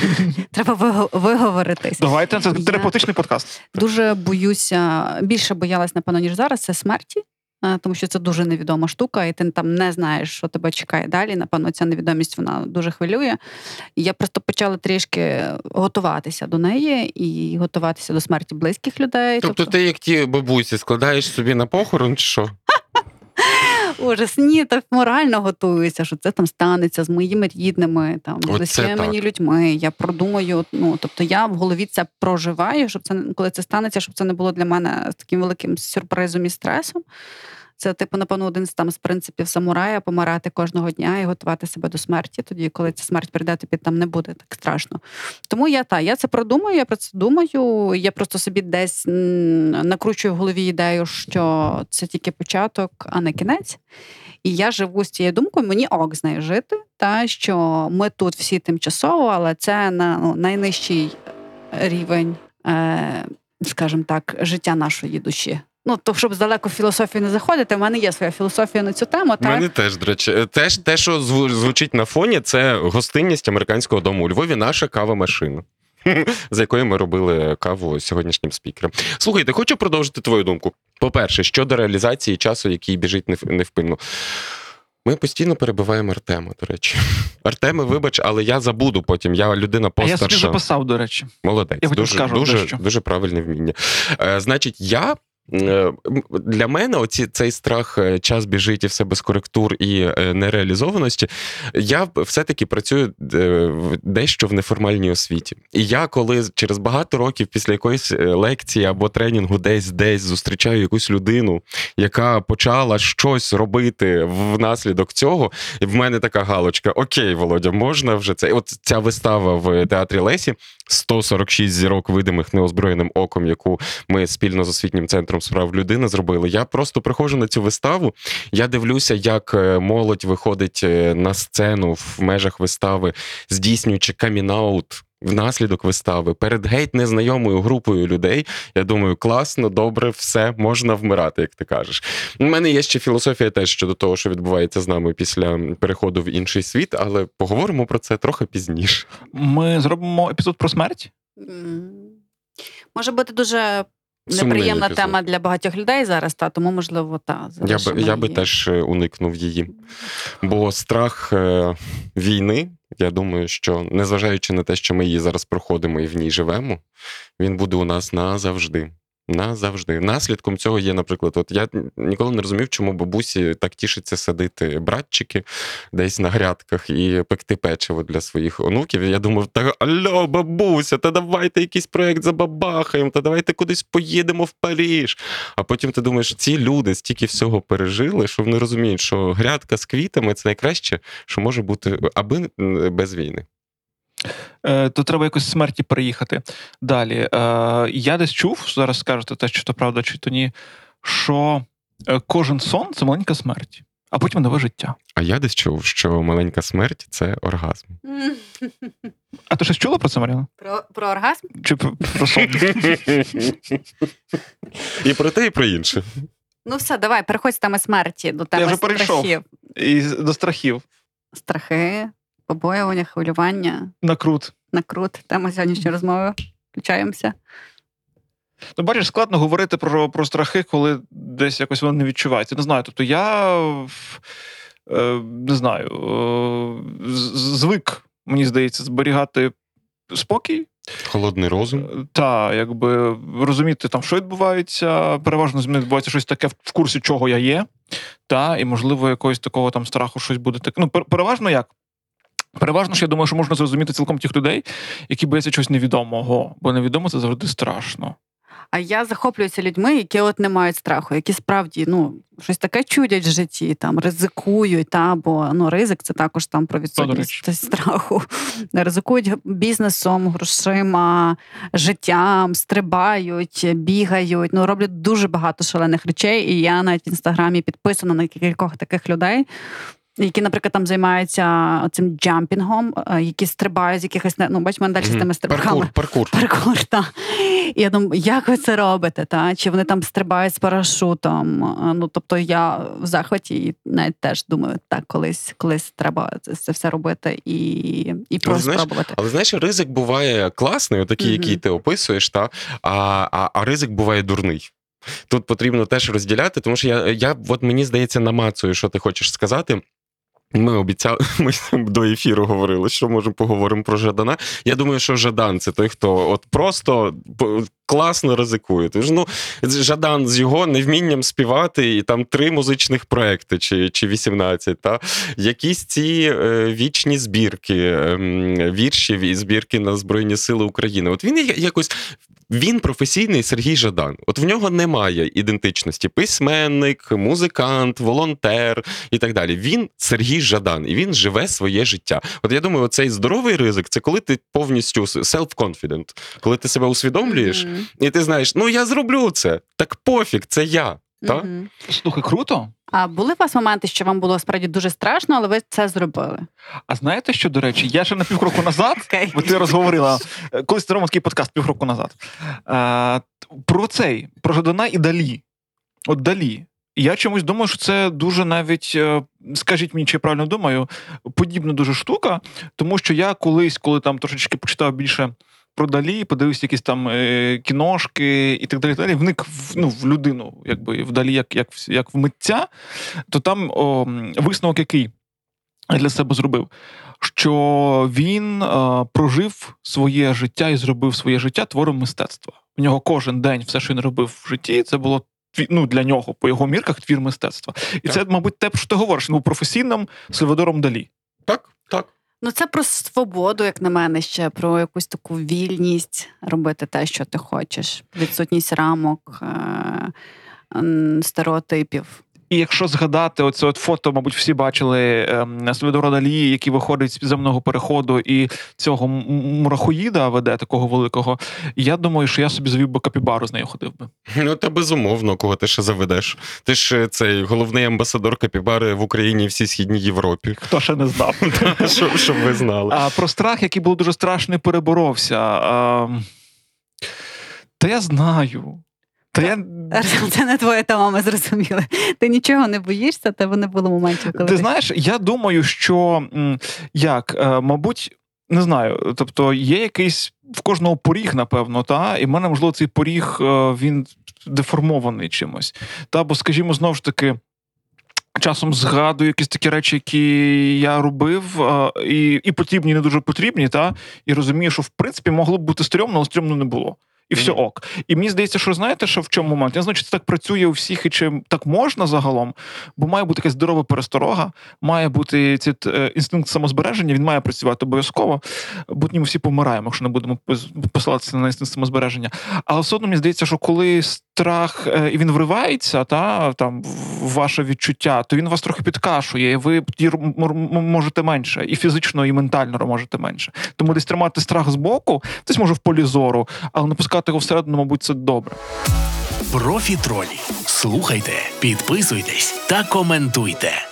Треба виго- виговоритись. Давайте, це терапевтичний подкаст. Дуже боюся, більше боялась, напевно, ніж зараз. Це смерті. Е, Тому що це дуже невідома штука, і ти там не знаєш, що тебе чекає далі. Напевно, ця невідомість вона дуже хвилює. І я просто почала трішки готуватися до неї і готуватися до смерті близьких людей. Тобто, ти, як ті бабусі, складаєш собі на похорон, чи що? Ужас, ні, так морально готуюся, що це там станеться з моїми рідними, там з Оце мені людьми. Я продумаю. Ну тобто я в голові це проживаю, щоб це коли це станеться, щоб це не було для мене таким великим сюрпризом і стресом. Це, типу, напевно, один з там з принципів самурая помирати кожного дня і готувати себе до смерті. Тоді, коли ця смерть прийде, тобі там не буде так страшно. Тому я та я це продумаю, я про це думаю. Я просто собі десь накручую в голові ідею, що це тільки початок, а не кінець. І я живу з цією думкою, мені ок з нею жити, та що ми тут всі тимчасово, але це на ну, найнижчий рівень. Е, скажімо так, життя нашої душі. Ну, то щоб далеко в філософію не заходити, в мене є своя філософія на цю тему. У мене теж, до речі, е, теж те, що звучить на фоні, це гостинність американського дому у Львові, наша кава-машина. За якою ми робили каву сьогоднішнім спікером. Слухайте, хочу продовжити твою думку. По-перше, щодо реалізації часу, який біжить невпинно. Ми постійно перебиваємо Артема, до речі. Артеме, вибач, але я забуду потім. Я людина А я собі постарша. записав, до речі. Молодець. Я дуже, скажу дуже, дуже правильне вміння. Е, значить, я. Е, Для мене оці, цей страх, е, час біжить і все без коректур і е, нереалізованості. Я все-таки працюю дещо в неформальній освіті. І я, коли через багато років після якоїсь лекції або тренінгу десь десь зустрічаю якусь людину, яка почала щось робити внаслідок цього, і в мене така галочка: Окей, Володя, можна вже це. От ця вистава в театрі Лесі 146 зірок видимих неозброєним оком, яку ми спільно з освітнім центром справ людини зробили. Я просто приходжу на цю виставу. Я дивлюся, як е, молодь виходить е, на сцену в межах вистави, здійснюючи камінаут. Внаслідок вистави перед геть незнайомою групою людей. Я думаю, класно, добре, все можна вмирати, як ти кажеш. У мене є ще філософія теж щодо того, що відбувається з нами після переходу в інший світ, але поговоримо про це трохи пізніше. Ми зробимо епізод про смерть. Може бути дуже неприємна епізод. тема для багатьох людей зараз, та тому можливо та Я би, я би теж е, уникнув її. Бо страх е, війни, я думаю, що незважаючи на те, що ми її зараз проходимо і в ній живемо, він буде у нас назавжди. Назавжди. Наслідком цього є, наприклад, от я ніколи не розумів, чому бабусі так тішиться садити братчики десь на грядках і пекти печиво для своїх онуків. Я думав, та алло, бабуся, та давайте якийсь проект забабахаємо, та давайте кудись поїдемо в Паріж. А потім ти думаєш, ці люди стільки всього пережили, що вони розуміють, що грядка з квітами це найкраще, що може бути, аби без війни. Е, то треба якось смерті переїхати. Далі. Е, я десь чув, зараз скажете те, чи то правда, чи то ні, що е, кожен сон це маленька смерть, а потім нове життя. А я десь чув, що маленька смерть це оргазм. А ти щось чула про це, Маріна? Про, про оргазм? Чи про, про сон? І про те, і про інше. Ну все, давай, переходь з теми смерті до теми вже перейшов. страхів. І до страхів. Страхи, побоювання, хвилювання, Накрут. накрут. Тема сьогоднішньої розмови. Включаємося. Ну, бачиш, складно говорити про, про страхи, коли десь якось воно не відчувається. Не знаю. Тобто я е, не знаю, е, звик, мені здається, зберігати спокій. Холодний розум. Та, якби розуміти, там, що відбувається, переважно зі мною відбувається щось таке, в- в курсі чого я є. Та, і, можливо, якогось такого там страху щось буде таке. Ну, переважно як? Переважно ж я думаю, що можна зрозуміти цілком тих людей, які бояться чогось невідомого, бо невідомо це завжди страшно. А я захоплююся людьми, які от не мають страху, які справді ну щось таке чудять в житті, там ризикують, та бо ну ризик це також там про відсутність страху. Ризикують бізнесом, грошима, життям, стрибають, бігають. Ну роблять дуже багато шалених речей. І я навіть в інстаграмі підписана на кількох таких людей. Які, наприклад, там займаються цим джампінгом, е, які стрибають з якихось ну, бач, мене далі з тими стрибками. Паркур, паркур. Паркур, та. І я думаю, як ви це робите? Та? Чи вони там стрибають з парашутом? Ну, тобто я в захваті і навіть теж думаю, так, колись, колись треба це, все робити і, і просто знаєш, спробувати. Але знаєш, ризик буває класний, отакий, Мгм. який ти описуєш, та, а, а, а ризик буває дурний. Тут потрібно теж розділяти, тому що я, я от мені здається, намацую, що ти хочеш сказати. Ми обіцяли, ми до ефіру говорили, що можемо поговоримо про Жадана. Я думаю, що Жадан це той, хто от просто класно ризикує. Тож, ну, Жадан з його невмінням співати, і там три музичних проекти, чи, чи 18, та якісь ці е, вічні збірки ем, віршів і збірки на Збройні Сили України. От він якось. Він професійний Сергій Жадан. От в нього немає ідентичності: письменник, музикант, волонтер і так далі. Він Сергій Жадан, і він живе своє життя. От я думаю, цей здоровий ризик це коли ти повністю self-confident, коли ти себе усвідомлюєш, Мгм. І ти знаєш, ну я зроблю це. Так пофіг, це я. Та? Слухай, круто. А були у вас моменти, що вам було справді дуже страшно, але ви це зробили? А знаєте, що, до речі, я ще на півкроку назад, Окей. бо ти розговорила колись ти робив такий подкаст півроку назад. Е, про цей, про Жадана і Далі. От Далі. Я чомусь думаю, що це дуже навіть, е, скажіть мені, чи я правильно думаю, подібна дуже штука, тому що я колись, коли там трошечки почитав більше про Далі, подивився якісь там е, кіношки і так далі, далі, вник в, ну, в людину, якби вдалі, як, як, як в митця, то там о, висновок який для себе зробив, що він е, прожив своє життя і зробив своє життя твором мистецтва. У нього кожен день все, що він робив в житті, це було ну, для нього, по його мірках, твір мистецтва. І Так. це, мабуть, те, про що ти говориш, ну, професійним Сальвадором Далі. Так, так. Ну, це про свободу, як на мене, ще про якусь таку вільність робити те, що ти хочеш, відсутність рамок, е- стереотипів. І якщо згадати оце от фото, мабуть, всі бачили ем, Сальвадора Далі, який виходить з підземного переходу, і цього мурахоїда веде такого великого. Я думаю, що я собі завів би капібару з нею ходив би. Ну, та безумовно, кого ти ще заведеш. Ти ж е, цей головний амбасадор Капібари в Україні і всій Східній Європі. Хто ще не знав. Щоб, ви знали. А про страх, який був дуже страшний, переборовся. А, та я знаю. Та я, Це не твоя тема, ми зрозуміли. Ти нічого не боїшся, тебе не було моментів, коли ти знаєш, я думаю, що як, е, мабуть, не знаю, тобто є якийсь в кожного поріг, напевно, та, і в мене, можливо, цей поріг е, він деформований чимось. Та, бо, скажімо, знову ж таки. Часом згадую якісь такі речі, які я робив, е, і, і потрібні, і не дуже потрібні, та, і розумію, що в принципі могло б бути стрьомно, але стрьомно не було. І все ок. І мені здається, що знаєте, що в чому момент? Я знаю, чи це так працює у всіх, і чи так можна загалом, бо має бути якась здорова пересторога, має бути цей е, інстинкт самозбереження, він має працювати обов'язково, бо ми всі помираємо, якщо не будемо пос- посилатися на інстинкт самозбереження. Але все одно мені здається, що коли страх е, і він вривається, та там ваше відчуття, то він вас трохи підкашує, і ви можете менше, і фізично, і ментально можете менше. Тому десь тримати страх з боку, десь може в полі зору, але не пускати його всередину, мабуть, це добре. Профі тролі. Слухайте, підписуйтесь та коментуйте.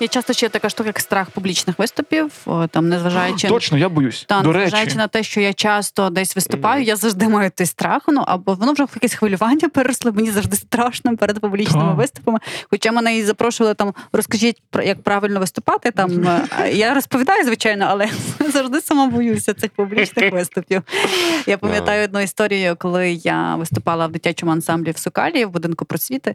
Є часто ще така штука, як страх публічних виступів, там незважаючи Точно, я боюсь. Та До незважаючи речі, на те, що я часто десь виступаю, Мгм. я завжди маю той страх. Ну або воно вже в якесь хвилювання переросло. Мені завжди страшно перед публічними Так. виступами. Хоча мене і запрошували там, розкажіть як правильно виступати. Там е, я розповідаю, звичайно, але завжди сама боюся цих публічних виступів. Я пам'ятаю одну історію, коли я виступала в дитячому ансамблі в Сукалі в будинку просвіти.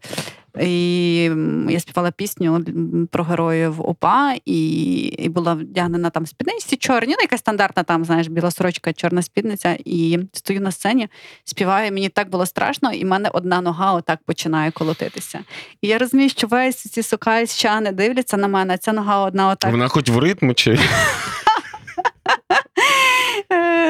І я співала пісню про героїв ОПА, і, і була вдягнена там спідниці чорні, ну якась стандартна там, знаєш, біла сорочка, чорна спідниця. І стою на сцені, співаю. Мені так було страшно, і в мене одна нога отак починає колотитися. І я розумію, що весь ці сукальщани дивляться на мене, а ця нога одна отак. Вона хоч в ритмі чи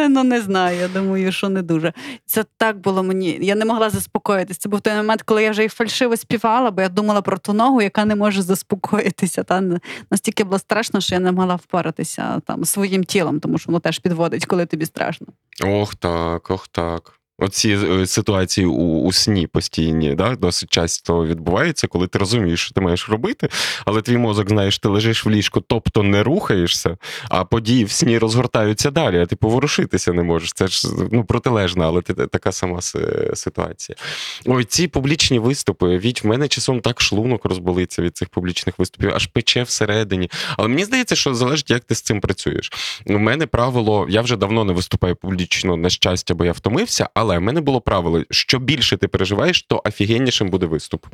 Ну, не знаю, я думаю, що не дуже. Це так було мені. Я не могла заспокоїтися. Це був той момент, коли я вже і фальшиво співала, бо я думала про ту ногу, яка не може заспокоїтися. Та настільки було страшно, що я не могла впоратися там своїм тілом, тому що воно теж підводить, коли тобі страшно. ох так, ох так. Оці е, ситуації у, у сні постійні, да, досить часто відбуваються, коли ти розумієш, що ти маєш робити, але твій мозок, знаєш, ти лежиш в ліжку, тобто не рухаєшся, а події в сні розгортаються далі, а ти поворушитися не можеш. Це ж ну, протилежна, але ти, така сама ситуація. Ой, ці публічні виступи, від в мене часом так шлунок розболиться від цих публічних виступів, аж пече всередині. Але мені здається, що залежить, як ти з цим працюєш. У мене правило, я вже давно не виступаю публічно на щастя, бо я втомився, але в мене було правило: що більше ти переживаєш, то офігеннішим буде виступ.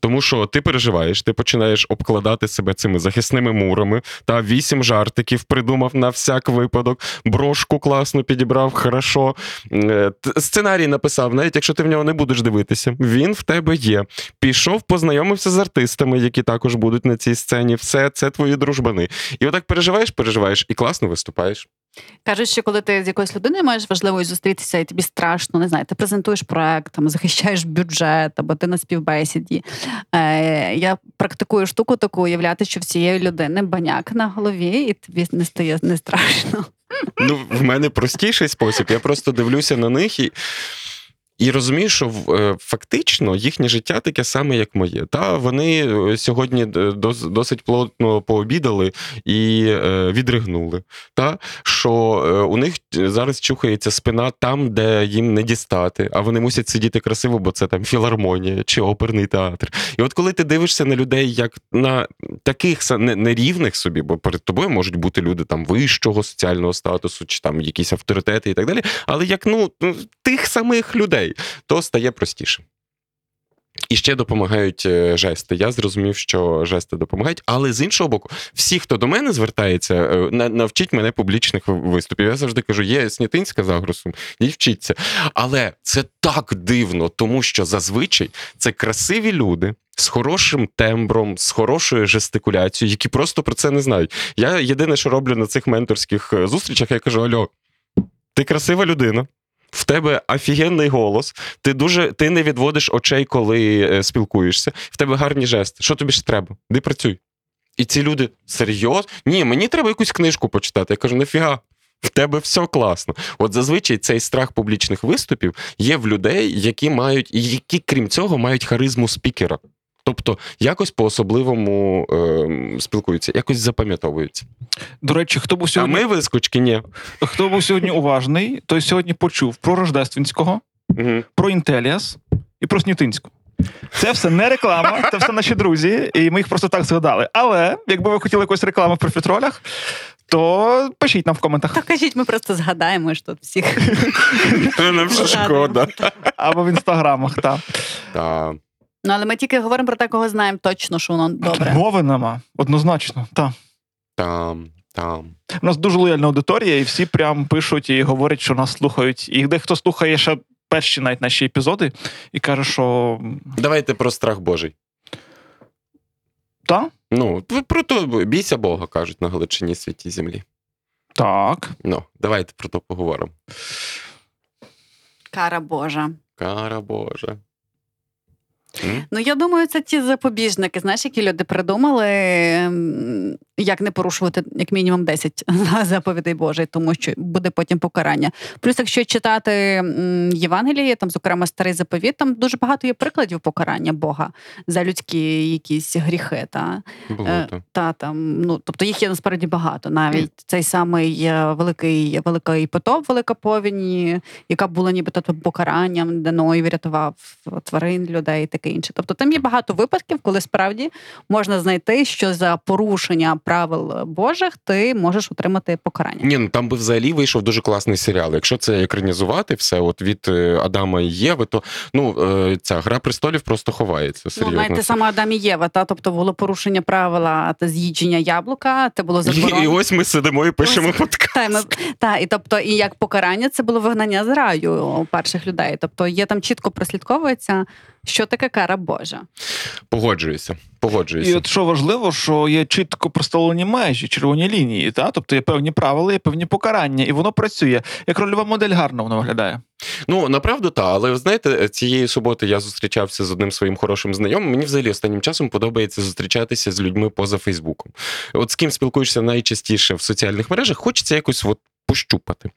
Тому що ти переживаєш, ти починаєш обкладати себе цими захисними мурами, та вісім жартиків придумав на всяк випадок, брошку класно підібрав, хорошо. Е, Сценарій написав, навіть якщо ти в нього не будеш дивитися, він в тебе є. Пішов, познайомився з артистами, які також будуть на цій сцені. Все це твої дружбани. І отак переживаєш, переживаєш і класно виступаєш. Кажуть, що коли ти з якоюсь людиною маєш важливою зустрітися, і тобі страшно, не знаю, ти презентуєш проект, там, захищаєш бюджет, або ти на співбесіді. Е, я практикую штуку таку, уявляти, що в цієї людини баняк на голові, і тобі не стає не страшно. Ну, в мене простіший спосіб. Я просто дивлюся на них і. І розумію, що е, фактично їхнє життя таке саме, як моє. Та вони е, сьогодні е, досить плотно пообідали і відригнули. Та що у них зараз чухається спина там, де їм не дістати, а вони мусять сидіти красиво, бо це там філармонія чи оперний театр. І от коли ти дивишся на людей як на таких нерівних собі, бо перед тобою можуть бути люди там вищого соціального статусу, чи там якісь авторитети і так далі, але як ну тих самих людей, то стає простіше. І ще допомагають е, жести. Я зрозумів, що жести допомагають. Але з іншого боку, всі, хто до мене звертається, е, навчіть мене публічних виступів. Я завжди кажу, є снітинська загрусом, і вчіться. Але це так дивно, тому що зазвичай це красиві люди. З хорошим тембром, з хорошою жестикуляцією, які просто про це не знають. Я єдине, що роблю на цих менторських е, зустрічах, я кажу: Альо, ти красива людина, в тебе офігенний голос, ти дуже ти не відводиш очей, коли е, спілкуєшся, в тебе гарні жести. Що тобі ж треба? Де працюй. І ці люди серйозно? Ні, мені треба якусь книжку почитати. Я кажу, нафіга. В тебе все класно. От зазвичай цей страх публічних виступів є в людей, які мають, які, крім цього, мають харизму спікера. Тобто якось по-особливому е, спілкуються, якось запам'ятовуються. До речі, хто був А сьогодні, ми вискочки, ні. хто був сьогодні уважний, той сьогодні почув про Рождественського, Угу. про Інтеліас і про Снітинську. Це все не реклама, це все наші друзі, і ми їх просто так згадали. Але якби ви хотіли якусь рекламу в профітролях, то пишіть нам в коментах Та кажіть, ми просто згадаємо, що тут всіх. Нам шкода. або в інстаграмах. Та. Ну, але ми тільки говоримо про те, кого знаємо точно, що воно добре. Мови нема, однозначно. Та. Там, там. У нас дуже лояльна аудиторія, і всі прям пишуть і говорять, що нас слухають. І дехто слухає ще перші навіть наші епізоди і каже, що Давайте про страх Божий. та, Ну, про то бійся Бога, кажуть на Галичині святій землі. так. Ну, давайте про то поговоримо. Кара Божа. Кара Божа. Ну, я думаю, це ті запобіжники, знаєш, які люди придумали, ем, як не порушувати як мінімум 10 заповідей Божих, тому що буде потім покарання. Плюс, якщо читати Євангеліє, там, зокрема, старий заповіт, там дуже багато є прикладів покарання Бога за людські якісь гріхи. Та, Було Е, та там, ну тобто їх є насправді багато. Навіть цей самий е, великий великий потоп, велика повінь, яка була нібито покаранням, де Ной врятував тварин, людей, таке інше. Тобто там є багато випадків, коли справді можна знайти, що за порушення правил Божих ти можеш отримати покарання. Ні, ну там би взагалі вийшов дуже класний серіал. Якщо це екранізувати все, от від е, Адама і Єви, то ну е, ця гра престолів просто ховається. Ну, Серйозно. навіть те саме Адам і Єва, та тобто було порушення правила та з'їдження яблука, це було і, заборонено. і ось ми сидимо і пишемо Ось. подкаст. Та, ми, та, і тобто, і як покарання це було вигнання з раю перших людей. Тобто є там чітко прослідковується, що таке кара Божа. Погоджуюся. Погоджуюся. І от що важливо, що є чітко проставлені межі, червоні лінії, та? тобто є певні правила, є певні покарання, і воно працює. Як рольова модель гарно воно виглядає. Ну направду так, але ви знаєте, цієї суботи я зустрічався з одним своїм хорошим знайомим. Мені взагалі останнім часом подобається зустрічатися з людьми поза Фейсбуком. От з ким спілкуєшся найчастіше в соціальних мережах, хочеться якось от. Пощупати.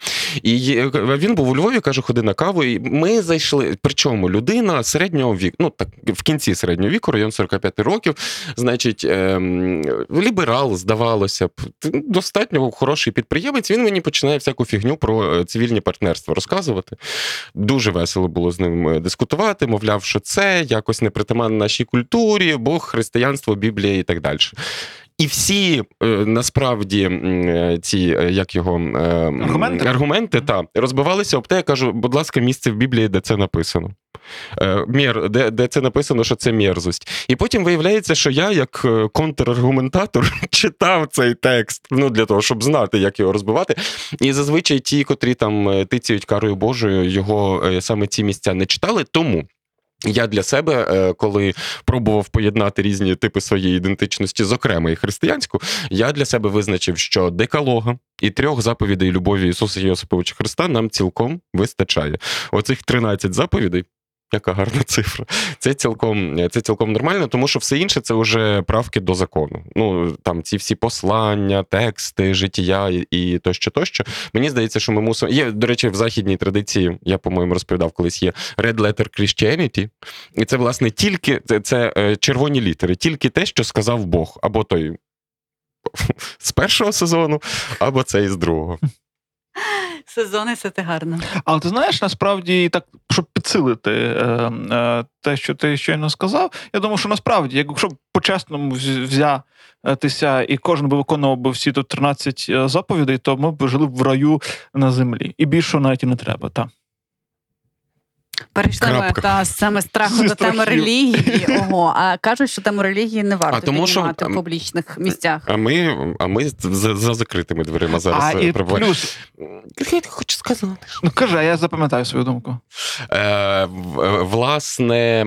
І він був у Львові, каже, ходи на каву. І ми зайшли. Причому людина середнього віку, ну так в кінці середнього віку, район 45 років, значить, ем, ліберал, здавалося б, достатньо хороший підприємець. Він мені починає всяку фігню про е, цивільні партнерства розказувати. Дуже весело було з ним е, дискутувати, мовляв, що це якось не притаманно нашій культурі, Бог, християнство, Біблія і так далі. І всі е, насправді е, ці е, як його Аргументи? аргументи та розбивалися об те, я кажу, будь ласка, місце в Біблії, де це написано. Мєр, де, де це написано, що це мерзость. І потім виявляється, що я, як контраргументатор, читав цей текст ну, для того, щоб знати, як його розбивати. І зазвичай ті, котрі там тицяють карою Божою, його саме ці місця не читали. Тому. Я для себе, е, коли пробував поєднати різні типи своєї ідентичності, зокрема і християнську, я для себе визначив, що декалога і трьох заповідей любові Ісуса Йосиповича Христа нам цілком вистачає. Оцих 13 заповідей Яка гарна цифра. Це цілком, це цілком нормально, тому що все інше це вже правки до закону. Ну там ці всі послання, тексти, життя і, тощо, тощо. Мені здається, що ми мусимо. Є, до речі, в західній традиції, я, по-моєму, розповідав колись, є Red Letter Christianity, і це, власне, тільки це, це е, червоні літери, тільки те, що сказав Бог, або той з першого сезону, або цей з другого. Сезони це ти гарно. Але ти знаєш, насправді, так, щоб підсилити е, е, те, що ти щойно сказав, я думаю, що насправді, якщо по-чесному взятися і кожен би виконував би всі тут 13 е, заповідей, то ми б жили б в раю на землі. І більше навіть і не треба. Так. Перейшли ми та саме страху до теми релігії. Ого, а кажуть, що тему релігії не варто А тому що, в ем, публічних місцях. А ми, а ми за, за закритими дверима зараз а е, і плюс, Я не хочу сказати. ну кажи, а я запам'ятаю свою думку. Е, е, власне,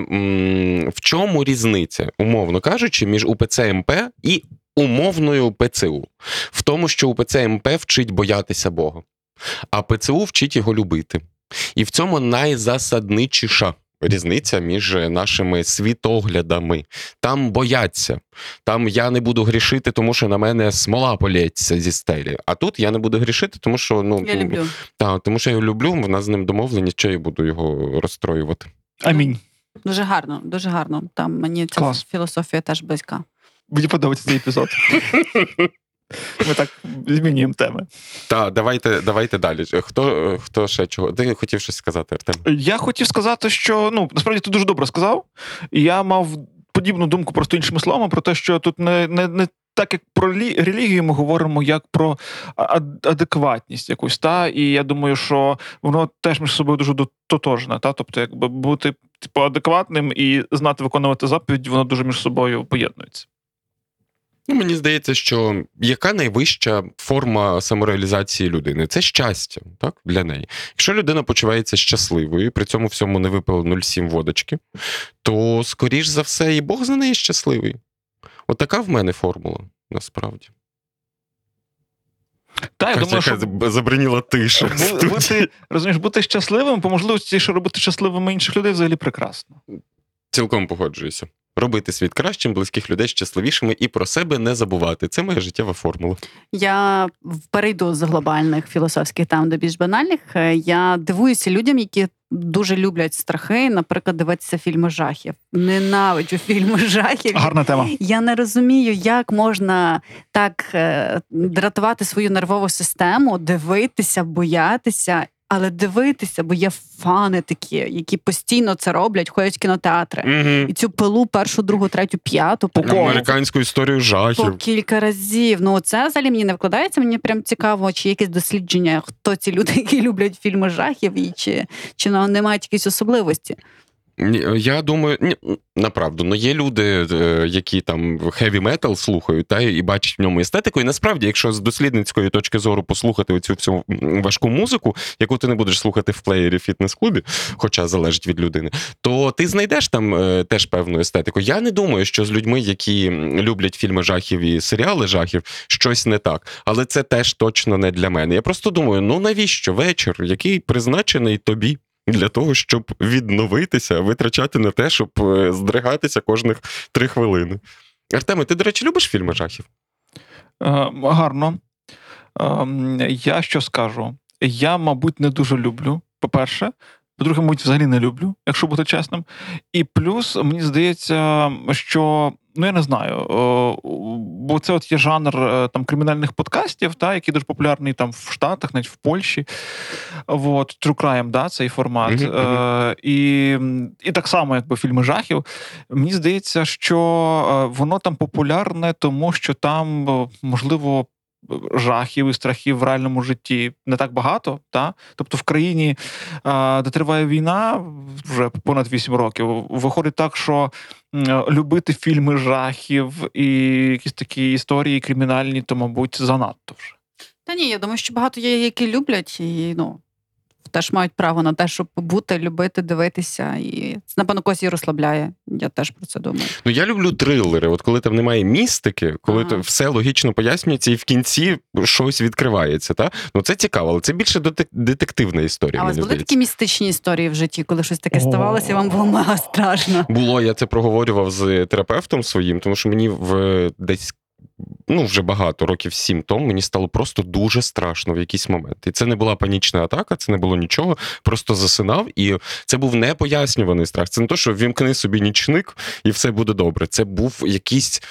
в чому різниця, умовно кажучи, між УПЦ МП і умовною ПЦУ? В тому, що УПЦ МП вчить боятися Бога, а ПЦУ вчить його любити. І в цьому найзасадничіша. Різниця між нашими світоглядами. Там бояться. Там я не буду грішити, тому що на мене смола полється зі стелі. А тут я не буду грішити, тому що ну Я люблю. та, тому що я його люблю, в нас з ним домовлені, що я буду його розстроювати. Амінь. Дуже гарно, дуже гарно. Там мені ця Клас. філософія теж близька. Мені подобається цей епізод. Ми так змінюємо теми. Та, давайте, давайте далі. Хто, хто ще чого? Ти хотів щось сказати, Артем? Я хотів сказати, що ну насправді ти дуже добре сказав. Я мав подібну думку просто іншими словами про те, що тут не, не, не так як про релі- релігію ми говоримо як про ад- адекватність якусь. Та? І я думаю, що воно теж між собою дуже тотожне. Та? Тобто, якби бути типу, адекватним і знати виконувати заповідь, воно дуже між собою поєднується. Ну, мені здається, що яка найвища форма самореалізації людини? Це щастя, так, для неї. Якщо людина почувається щасливою, при цьому всьому не випила 0,7 водочки, то, скоріш за все, і Бог за неї щасливий. Отака в мене формула, насправді. Та, я думаю, що забриніла тиша. бу- бути, розумієш, бути щасливим, по можливості, що робити щасливими інших людей взагалі прекрасно. Цілком погоджуюся. Робити світ кращим, близьких людей щасливішими і про себе не забувати. Це моя життєва формула. Я перейду з глобальних філософських там до більш банальних. Е, Я дивуюся людям, які дуже люблять страхи, наприклад, дивитися фільми жахів. Ненавиджу фільми жахів. Гарна тема. Я не розумію, як можна так е, дратувати свою нервову систему, дивитися, боятися, але дивитися, бо є фани такі, які постійно це роблять, ходять в кінотеатри. Угу. І цю пилу першу, другу, третю, п'яту по. Американську історію По жахів. кілька разів. Ну це взагалі мені не вкладається. Мені прям цікаво, чи якісь дослідження, хто ці люди, які люблять фільми жахів, і чи, чи ну, не мають якісь особливості. Ні, Я думаю, ні, направду, ну є люди, е, які там хеві метал слухають, та і бачать в ньому естетику. І насправді, якщо з дослідницької точки зору послухати оцю всю важку музику, яку ти не будеш слухати в плеєрі фітнес-клубі, хоча залежить від людини, то ти знайдеш там е, теж певну естетику. Я не думаю, що з людьми, які люблять фільми жахів і серіали жахів, щось не так. Але це теж точно не для мене. Я просто думаю, ну навіщо вечір, який призначений тобі? Для того, щоб відновитися, витрачати на те, щоб е, здригатися кожних три хвилини. Артеме, ти, до речі, любиш фільми жахів? Е, гарно. Ем, Я що скажу? Я, мабуть, не дуже люблю, по-перше. По-друге, мабуть, взагалі не люблю, якщо бути чесним. І плюс, мені здається, що. Ну, я не знаю, бо це от є жанр е, там кримінальних подкастів, та, який дуже популярний там в Штатах, навіть в Польщі. От, True Crime, да, цей формат. Мгм, Е, і, і так само, якби фільми жахів. Мені здається, що е, воно там популярне, тому що там, е, можливо, жахів і страхів в реальному житті не так багато. Та? Тобто в країні, де триває війна вже понад 8 років, виходить так, що любити фільми жахів і якісь такі історії кримінальні, то, мабуть, занадто вже. Та ні, я думаю, що багато є, які люблять, і ну. Теж мають право на те, щоб побути, любити, дивитися. І це, напевно, когось і розслабляє. Я теж про це думаю. Ну я люблю трилери. От коли там немає містики, коли Ага. все логічно пояснюється, і в кінці щось відкривається. Та? Ну це цікаво, але це більше детективна історія. А у вас були здається. такі містичні історії в житті, коли щось таке ставалося, і вам було мега страшно. Було, я це проговорював з терапевтом своїм, тому що мені в десь. Ну, вже багато років сім тому мені стало просто дуже страшно в якийсь момент. І це не була панічна атака, це не було нічого. Просто засинав, і це був непояснюваний страх. Це не то, що вімкни собі нічник і все буде добре. Це був якийсь.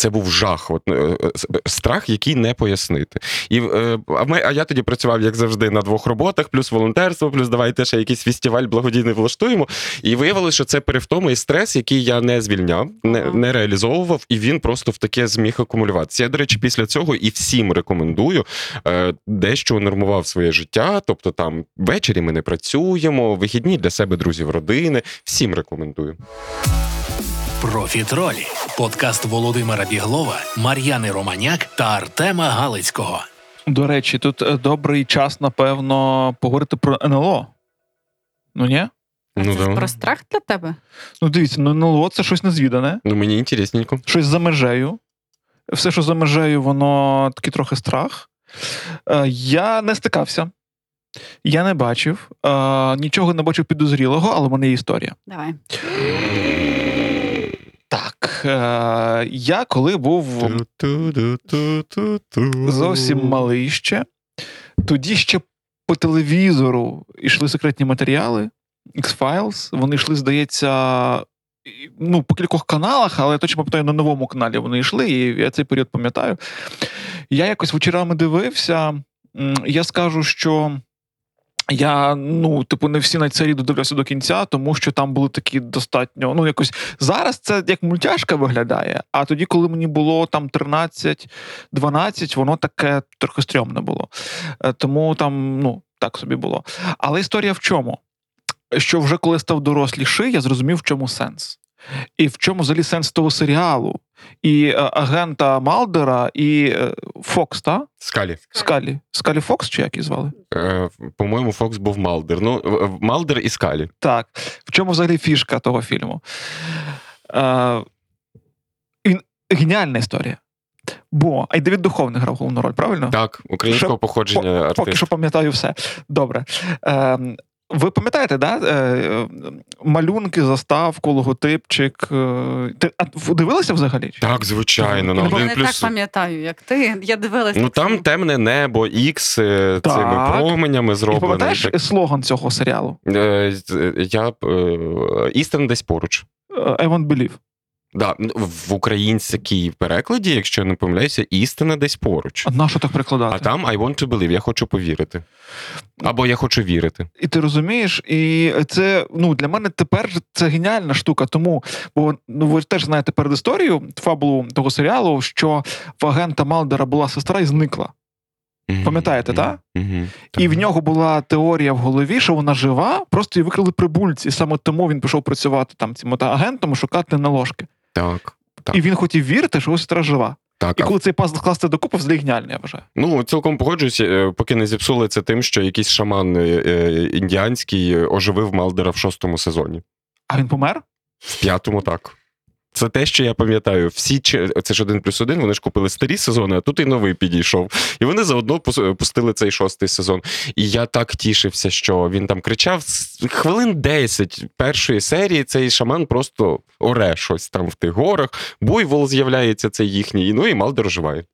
Це був жах, от, е, е, страх, який не пояснити. І, е, а, ми, а я тоді працював, як завжди, на двох роботах, плюс волонтерство, плюс давайте ще якийсь фестиваль благодійний влаштуємо. І виявилося, що це перевтома і стрес, який я не звільняв, не, не реалізовував, і він просто в таке зміг акумулюватися. Я, до речі, після цього і всім рекомендую е, дещо унормував своє життя. Тобто там ввечері ми не працюємо, вихідні для себе, друзів, родини. Всім рекомендую. Профітролі подкаст Володимира Біглова, Мар'яни Романяк та Артема Галицького. До речі, тут е, добрий час, напевно, поговорити про НЛО. Ну ні? А Ну, це ж про страх для тебе? Ну дивіться, ну НЛО це щось незвідане, Ну мені інтересненько. щось за межею. Все, що за межею, воно такий трохи страх. Е, Я не стикався, я не бачив, е, нічого не бачив підозрілого, але в мене є історія. Давай. Так, е, я коли був зовсім малий ще, тоді ще по телевізору йшли секретні матеріали, X-Files. Вони йшли, здається, ну, по кількох каналах, але я точно пам'ятаю, на новому каналі вони йшли, і я цей період пам'ятаю. Я якось вечорами дивився. Я скажу, що. Я, ну, типу, не всі на серії додивлявся до кінця, тому що там були такі достатньо. Ну, якось зараз це як мультяшка виглядає. А тоді, коли мені було там 13-12, воно таке трохи стрьомне було. Е, Тому там, ну, так собі було. Але історія в чому? Що вже коли став доросліший, я зрозумів, в чому сенс. І в чому взагалі сенс того серіалу, і е, агента Малдера, і е, Фокс, та? Скалі. Скалі. Скалі Фокс, чи як її звали? Е, по-моєму, Фокс був Малдер. Ну, Малдер і Скалі. Так. В чому взагалі фішка того фільму? Е, він, геніальна історія. Бо а й Давід Духовний грав головну роль, правильно? Так, українського Що- походження Поки артист. що пам'ятаю все. Добре. Е, ви пам'ятаєте, да? е, малюнки, заставку, логотипчик. е, Ти дивилися взагалі? Так, звичайно, на Ну, Я плюс... не так пам'ятаю, як ти. Я дивилася. Ну там темне небо, ікс е, цими променями І Пам'ятаєш так... слоган цього серіалу? Е, Я б, е, істина десь поруч. Е, I won't believe. Да, в українській перекладі, якщо я не помиляюся, істина десь поруч. А на що так перекладати? А там I want to believe, я хочу повірити. Або я хочу вірити. І ти розумієш, і це ну для мене тепер це геніальна штука. Тому бо ну ви теж знаєте перед історією фабулу того серіалу, що в агента Малдера була сестра і зникла. Мгм. Пам'ятаєте, так? Мгм. І в нього була теорія в голові, що вона жива, просто її викрили прибульці. І саме тому він пішов працювати там цим агентом, шукати наложки. Так. Так. І він хотів вірити, що ось сестра жива. Так, І а коли цей пазл класти докупи, взагалі геніально, я вважаю. Ну, цілком погоджуюся, е, поки не зіпсули це тим, що якийсь шаман е, е, індіанський оживив Малдера в шостому сезоні. А він помер? В п'ятому так. Це те, що я пам'ятаю. Всі це ж один плюс один. Вони ж купили старі сезони, а тут і новий підійшов. І вони заодно пустили цей шостий сезон. І я так тішився, що він там кричав хвилин 10 першої серії. Цей шаман просто оре щось там в тих горах. Буйвол з'являється, це їхній. Ну і Малдер оживає.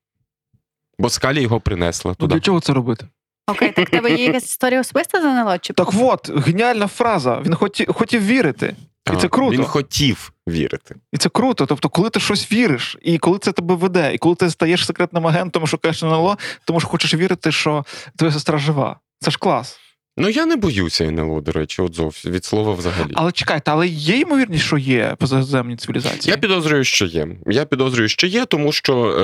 Бо скалі його принесла Ну туди. для чого це робити? Окей, так в тебе є якась історія особиста занело? Чи Так от, геніальна фраза. Він хотів, хотів вірити. І це круто. Він хотів вірити. І це круто. Тобто, коли ти щось віриш, і коли це тебе веде, і коли ти стаєш секретним агентом, і шукаєш НЛО, тому що хочеш вірити, що твоя сестра жива. Це ж клас. Ну я не боюся НЛО, до речі, от зовсім від слова взагалі. Але чекайте, але є ймовірність, що є позаземні цивілізації. Я підозрюю, що є. Я підозрюю, що є, тому що, е,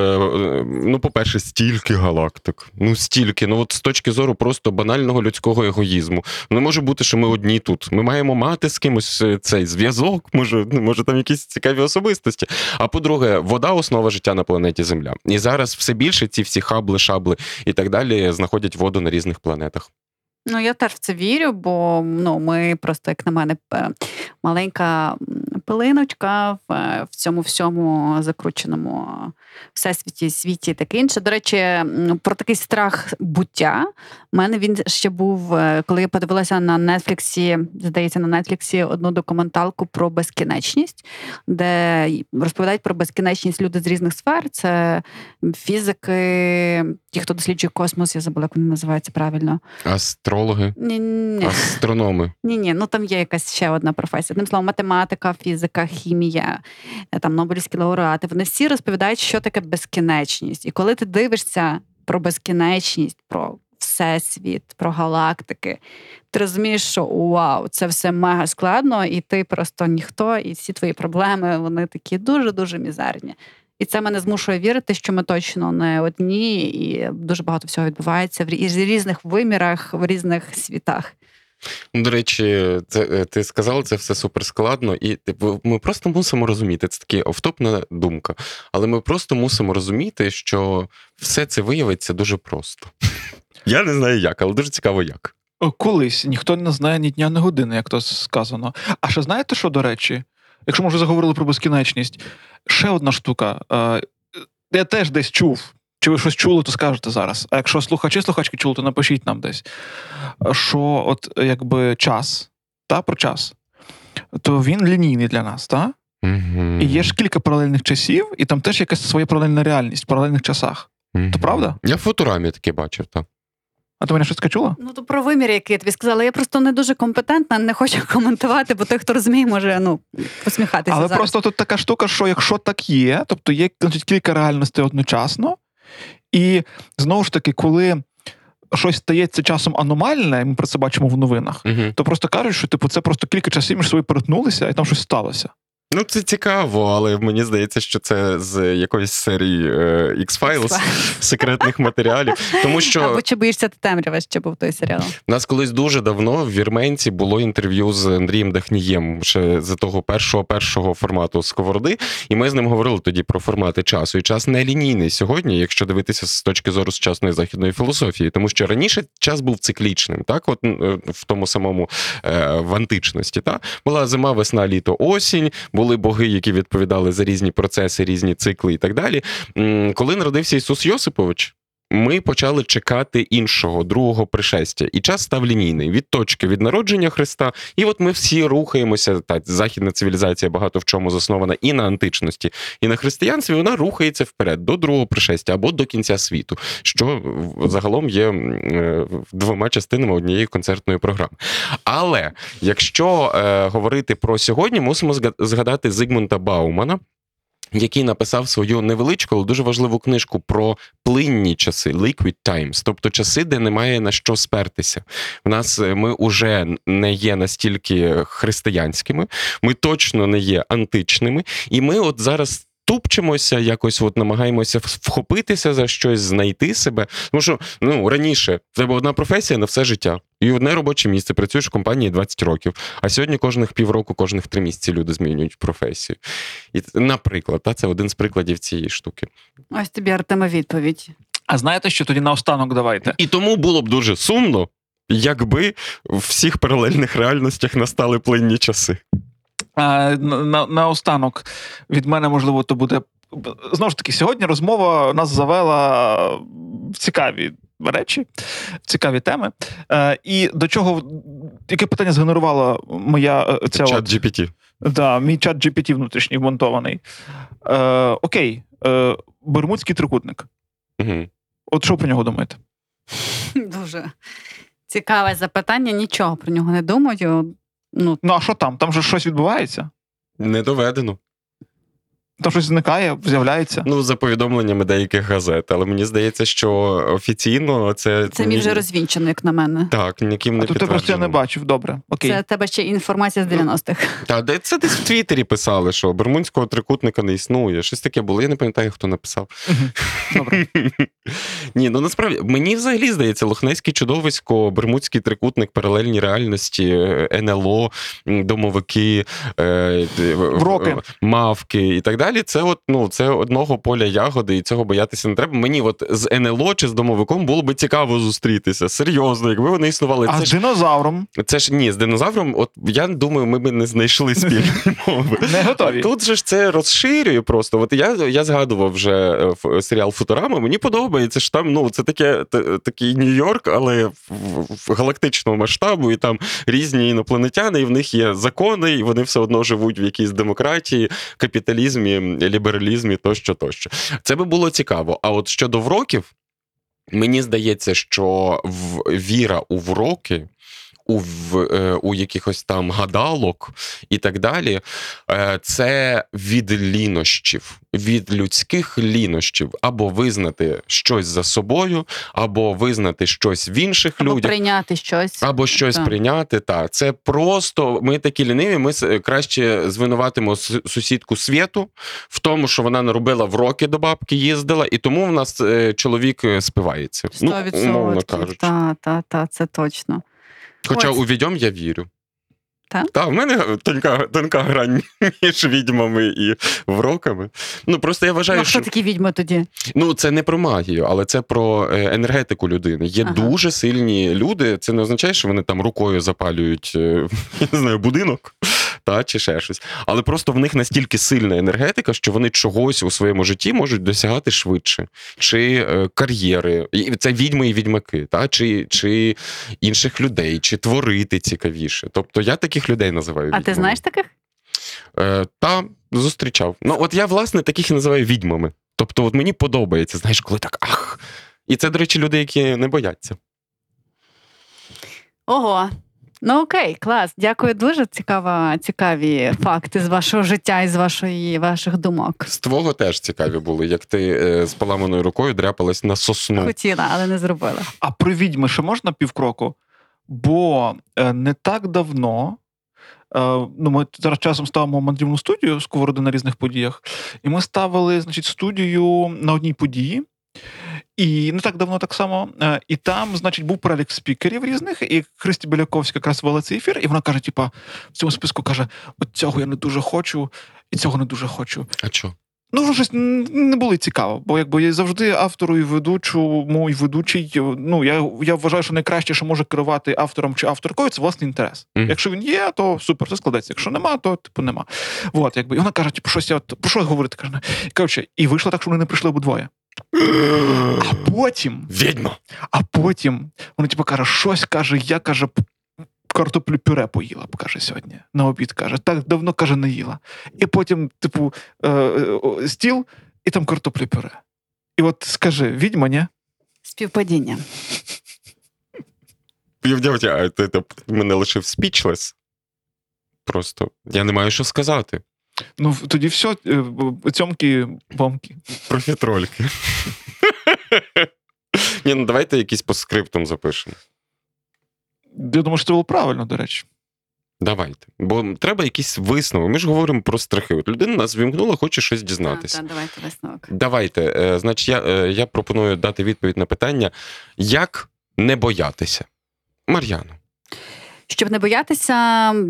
е, ну, по-перше, стільки галактик. Ну, стільки. Ну, от з точки зору просто банального людського егоїзму. Не може бути, що ми одні тут. Ми маємо мати з кимось е, цей зв'язок, може, ну, може, там якісь цікаві особистості. А по-друге, вода основа життя на планеті Земля. І зараз все більше ці всі хабли, шабли і так далі знаходять воду на різних планетах. Ну, я теж в це вірю, бо ну, ми просто, як на мене, маленька пилиночка в, е, в цьому всьому закрученому всесвіті, світі таке інше. До речі, про такий страх буття. У мене він ще був, е, коли я подивилася на Нетфліксі, здається, на Нетфліксі одну документалку про безкінечність, де розповідають про безкінечність люди з різних сфер. Це фізики, ті, хто досліджує космос, я забула, як вони називаються правильно. Астрологи, Ні, ні, астрономи. ні, ні, ну там є якась ще одна професія. Одним словом, математика, фізика, хімія, е, там Нобелівські лауреати. Вони всі розповідають, що таке безкінечність. І коли ти дивишся про безкінечність, про всесвіт, про галактики, ти розумієш, що вау, це все мега складно, і ти просто ніхто, і всі твої проблеми вони такі дуже дуже мізерні. І це мене змушує вірити, що ми точно не одні, і дуже багато всього відбувається в рі- різних вимірах, в різних світах. Ну, До речі, це е, ти сказала, це все суперскладно, і типу, ми просто мусимо розуміти. Це таки офтопна думка. Але ми просто мусимо розуміти, що все це виявиться дуже просто. Я не знаю як, але дуже цікаво, як. Колись ніхто не знає ні дня, ні години, як то сказано. А ще знаєте, що, до речі, якщо ми вже заговорили про безкінечність, ще одна штука. Е, Я теж десь чув. Чи ви щось чули, то скажете зараз. А якщо слухачі, слухачки чули, то напишіть нам десь. Що от якби час, та, про час, то він лінійний для нас, та? Угу. І є ж кілька паралельних часів, і там теж якась своя паралельна реальність в паралельних часах. то правда? Я в фотурамі таке бачив, так. А ти мене щось чула? Ну, то про вимір, який я тобі сказала, я просто не дуже компетентна, не хочу коментувати, бо той, хто розуміє, може ну, посміхатися. Але зараз. просто тут така штука, що якщо так є, тобто є значить, кілька реальностей одночасно, і знову ж таки, коли щось стається часом аномальне, ми про це бачимо в новинах, Угу. то просто кажуть, що типу це просто кілька часів між собою перетнулися, і там щось сталося. Ну, це цікаво, але мені здається, що це з якоїсь серії е, X-Files, секретних матеріалів. Тому що Або чи боїшся ти темрява, ще був той серіал. У нас колись дуже давно в Вірменці було інтерв'ю з Андрієм Дахнієм, ще з того першого першого формату сковороди, і ми з ним говорили тоді про формати часу. І час не лінійний сьогодні, якщо дивитися з точки зору сучасної західної філософії, тому що раніше час був циклічним, так, от е, в тому самому е, в античності. Та? Була зима, весна, літо, осінь, були боги, які відповідали за різні процеси, різні цикли і так далі. Коли народився Ісус Йосипович. Ми почали чекати іншого, другого пришестя, і час став лінійний від точки від народження Христа. І от ми всі рухаємося. Та західна цивілізація багато в чому заснована і на античності, і на християнстві. Вона рухається вперед до другого пришестя або до кінця світу, що загалом є е, двома частинами однієї концертної програми. Але якщо е, говорити про сьогодні, мусимо зга- згадати Зигмунда Баумана. Який написав свою невеличку, але дуже важливу книжку про плинні часи, liquid times, тобто часи, де немає на що спертися. В нас е, ми вже не є настільки християнськими, ми точно не є античними, і ми от зараз. Тупчемося, якось от намагаємося вхопитися за щось, знайти себе. Тому що ну раніше в тебе одна професія на все життя, і одне робоче місце. Працюєш в компанії 20 років. А сьогодні кожних півроку, кожних три місяці люди змінюють професію. І це- наприклад, та це один з прикладів цієї штуки. Ось тобі Артема відповідь. А знаєте, що тоді наостанок давайте? І тому було б дуже сумно, якби в всіх паралельних реальностях настали плинні часи. А, на, на, наостанок від мене, можливо, то буде. Знову ж таки, сьогодні розмова нас завела в цікаві речі, в цікаві теми. Е, і до чого яке питання згенерувала моя е, ця Чат GPT. да, мій чат GPT внутрішній вмонтований. Е, окей, е, Бермудський трикутник. Угу. От що про нього думаєте? Дуже цікаве запитання, нічого про нього не думаю. Ну, Ну, а що там? Там же щось відбувається? Не доведено. Там щось зникає, з'являється. Ну, за повідомленнями деяких газет, але мені здається, що офіційно це. це мій вже розвінчено, як на мене. Так, ніким не а тут просто я не бачив. Добре, окей. Це тебе ще інформація з 90-х. Та де це десь в Твіттері писали, що Бермудського трикутника не існує. Щось таке було. Я не пам'ятаю, хто написав. Добре. Ні, ну насправді мені взагалі здається, Лохнеське чудовисько, Бермудський трикутник, паралельні реальності, НЛО, домовики, е, Вроки. мавки і так далі. Далі, це от ну це одного поля ягоди, і цього боятися не треба. Мені от з НЛО чи з домовиком було би цікаво зустрітися. Серйозно, якби вони існували. А Це з ж динозавром це ж ні, з динозавром. От я думаю, ми б не знайшли спільної мови. не готові. Тут же ж це розширює просто. От я, я згадував вже е, серіал Футурама. Мені подобається що там. Ну це таке т- такий Нью-Йорк, але в галактичному масштабу, і там різні інопланетяни, і в них є закони, і вони все одно живуть в якійсь демократії, капіталізмі, лібералізмі тощо, тощо. Це би було цікаво. А от щодо вроків, мені здається, що віра у вроки. У, в, е, у якихось там гадалок і так далі, е, це від лінощів, від людських лінощів, або визнати щось за собою, або визнати щось в інших Або людях. прийняти щось. Або щось Так. прийняти, так. Це просто ми такі ліниві. Ми краще звинуватимо сусідку світу в тому, що вона наробила в роки до бабки, їздила, і тому в нас е, чоловік спивається. Ну, умовно кажучи. Та, та, та, це точно. Хоча Ось. у відьом я вірю. Так? Та, в мене тонка, тонка грань між відьмами і вроками. Ну просто я вважаю, Ну, що хто такі відьми тоді? Ну, це не про магію, але це про е, енергетику людини. Є Ага. дуже сильні люди. Це не означає, що вони там рукою запалюють е, я не знаю, будинок та, чи ще щось. Але просто в них настільки сильна енергетика, що вони чогось у своєму житті можуть досягати швидше, чи е, кар'єри. Це відьми і відьмаки, та, чи, чи інших людей, чи творити цікавіше. Тобто я таких людей називаю. А ти знаєш таких? Е, та зустрічав. Ну, от я, власне, таких і називаю відьмами. Тобто, от мені подобається, знаєш, коли так ах. І це, до речі, люди, які не бояться. Ого. Ну окей, клас. Дякую дуже. Цікава, цікаві факти з вашого життя і з вашої, ваших думок. З твого теж цікаві були, як ти е, з поламаною рукою дряпалась на сосну. Хотіла, але не зробила. А про відьми ще можна півкроку? Бо е, не так давно. е, Ну, ми зараз часом ставимо мандрівну студію сковороди на різних подіях, і ми ставили значить, студію на одній події. І не так давно так само. Е, І там, значить, був перелік спікерів різних, і Христі Біляковська якраз вела цей ефір, і вона каже: типа, в цьому списку каже: от цього я не дуже хочу, і цього не дуже хочу. А що? Ну, вже щось не було цікаво, бо якби я завжди автору і ведучому, і ведучий. Ну я, я вважаю, що найкраще, що може керувати автором чи авторкою, це власний інтерес. Мгм. Якщо він є, то супер, все складеться. Якщо нема, то типу нема. От, якби. І вона каже, типу, щось я от, про що говорити? Каже, і коротше, і вийшло так, що вони не прийшли обидвоє. А потім, Відьма. а потім вона типу каже, щось каже, я каже. Картоплю пюре поїла, б, каже сьогодні. На обід каже. Так давно каже, не їла. І потім, типу, е, е, стіл, і там картоплю пюре. І от скажи, відьма, ні? Співпадіння. Ти мене лишив спічлес. Просто я не маю що сказати. Ну, тоді все, цьомки, бомки. Профітрольки. Ні, ну давайте якийсь по скриптум запишемо. Я думаю, що це було правильно, до речі. Давайте. Бо треба якийсь висновок. Ми ж говоримо про страхи. От людина нас вімкнула, хоче щось дізнатися. так, давайте висновок. Давайте. Е, значить, я, е, я пропоную дати відповідь на питання, як не боятися. Мар'яно. Щоб не боятися,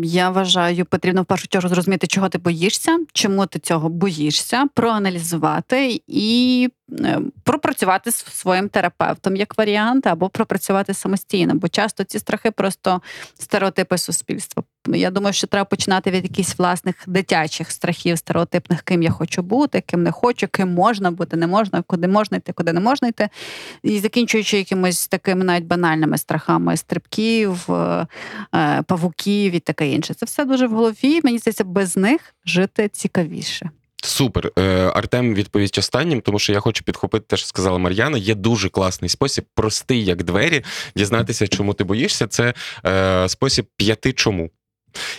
я вважаю, потрібно в першу чергу зрозуміти, чого ти боїшся, чому ти цього боїшся, проаналізувати і пропрацювати з своїм терапевтом як варіант, або пропрацювати самостійно, бо часто ці страхи просто стереотипи суспільства. Я думаю, що треба починати від якихось власних дитячих страхів, стереотипних, ким я хочу бути, ким не хочу, ким можна бути, не можна, куди можна йти, куди не можна йти. І закінчуючи якимось такими навіть банальними страхами стрибків, е, е, павуків і таке інше. Це все дуже в голові. Мені здається, без них жити цікавіше. Супер. Е, Артем відповість останнім, тому що я хочу підхопити те, що сказала Мар'яна. Є дуже класний спосіб, простий як двері, дізнатися, чому ти боїшся. Це е, спосіб п'яти чому.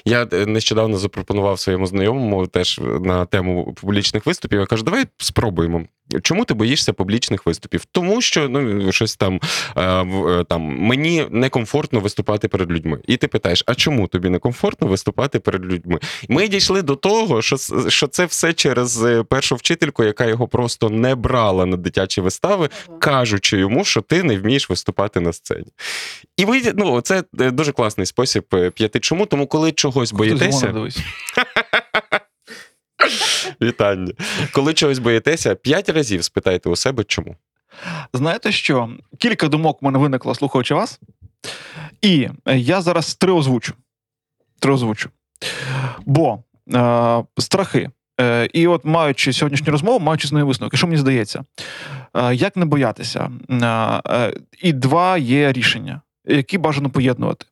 Я е, нещодавно запропонував своєму знайомому теж на тему публічних виступів. Я кажу, давай спробуємо. Чому ти боїшся публічних виступів? Тому що ну щось там, е, е, там мені некомфортно виступати перед людьми. І ти питаєш, а чому тобі некомфортно виступати перед людьми? Ми дійшли до того, що, що це все через е, першу вчительку, яка його просто не брала на дитячі вистави, кажучи йому, що ти не вмієш виступати на сцені. І ви, ну, це е, дуже класний спосіб п'яти чому. Тому, коли чогось боїтеся. Вітання. Коли чогось боїтеся, п'ять разів спитайте у себе, чому. Знаєте що? Кілька думок в мене виникло, слухаючи вас. І е, я зараз три озвучу. Три озвучу. Бо е, страхи. Е, і от маючи сьогоднішню розмову, маючи з нею висновки, що мені здається, е, як не боятися? Е, е, і два є рішення, які бажано поєднувати.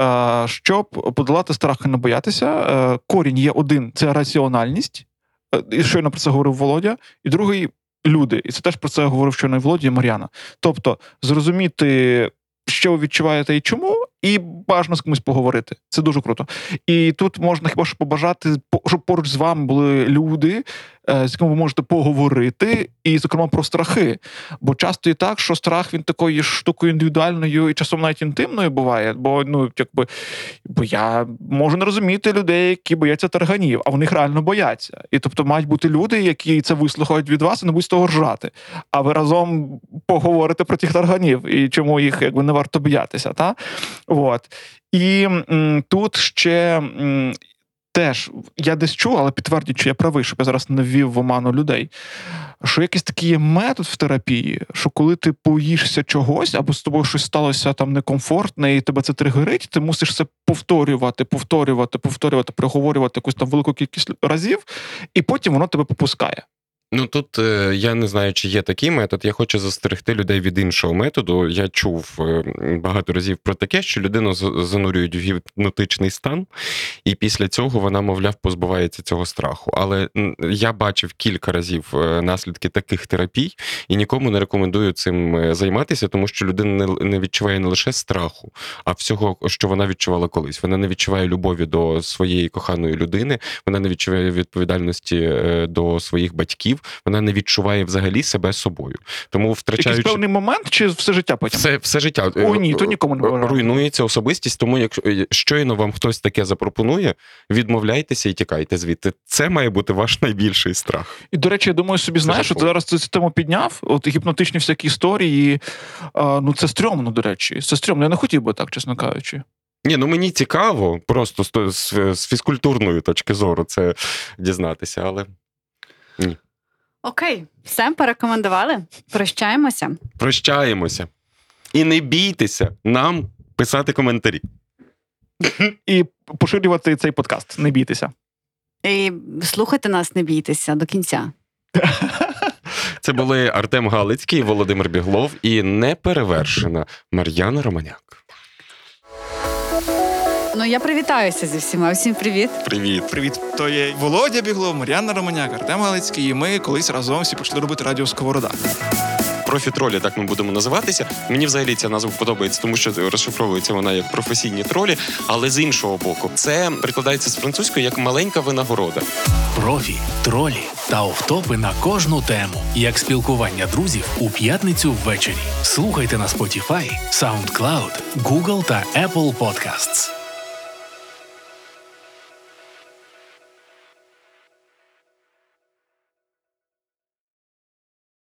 Е, щоб подолати страх і не боятися, е, корінь є один це раціональність. Е, І щойно про це говорив Володя, і другий люди. І це теж про це говорив щойно і Володя і Мар'яна. Тобто, зрозуміти, що ви відчуваєте і чому, і бажано з кимось поговорити. Це дуже круто. І тут можна хіба що побажати, щоб поруч з вами були люди, з якими ви можете поговорити, і, зокрема, про страхи. Бо часто і так, що страх він такою штукою індивідуальною і часом навіть інтимною буває. Бо ну, якби бо я можу не розуміти людей, які бояться тарганів, а вони реально бояться. І тобто мають бути люди, які це вислухають від вас і не будуть з того ржати. А ви разом поговорите про тих тарганів і чому їх якби не варто боятися. Та? От. І м, тут ще. м, Теж я десь чув, але підтвердю, що я правий, щоб я зараз не ввів в оману людей. Що якийсь такий є метод в терапії, що коли ти боїшся чогось, або з тобою щось сталося там некомфортне, і тебе це тригерить, ти мусиш це повторювати, повторювати, повторювати, проговорювати якусь там велику кількість разів, і потім воно тебе попускає. Ну тут е, я не знаю, чи є такий метод. Я хочу застерегти людей від іншого методу. Я чув е, багато разів про таке, що людину занурюють в гіпнотичний стан, і після цього вона, мовляв, позбувається цього страху. Але я бачив кілька разів е, наслідки таких терапій і нікому не рекомендую цим займатися, тому що людина не, відчуває не лише страху, а всього, що вона відчувала колись. Вона не відчуває любові до своєї коханої людини, вона не відчуває відповідальності до своїх батьків, вона не відчуває взагалі себе собою. Тому Якийсь певний момент чи все життя потім? все, все життя О, ні, то нікому не бажаю. руйнується особистість. Тому якщо е, щойно вам хтось таке запропонує, відмовляйтеся і тікайте звідти. Це має бути ваш найбільший страх. І, до речі, я думаю, собі знаєш, що ти зараз цю тему підняв, от гіпнотичні всякі історії. А, ну, це стрьомно, до речі. Це стрьомно. Я не хотів би так, чесно кажучи. Ні, ну мені цікаво, просто з, з, з фізкультурної точки зору це дізнатися, але Окей, все порекомендували. Прощаємося. прощаємося. І не бійтеся нам писати коментарі. І поширювати цей подкаст. Не бійтеся. І слухайте нас, не бійтеся до кінця. Це були Артем Галицький, Володимир Біглов і неперевершена Мар'яна Романяк. Ну я привітаюся зі всіма. Всім привіт. Привіт. Привіт, то є Володя Біглов, Мар'яна Романяк, Артем Галицький, і ми колись разом всі почали робити радіо Сковорода. профі-тролі, так ми будемо називатися. Мені взагалі ця назва подобається, тому що розшифровується вона як професійні тролі, але з іншого боку, це прикладається з французької як маленька винагорода. Профі, тролі та офтопи на кожну тему, як спілкування друзів у п'ятницю ввечері. Слухайте на Spotify, SoundCloud, Google та Apple Podcasts.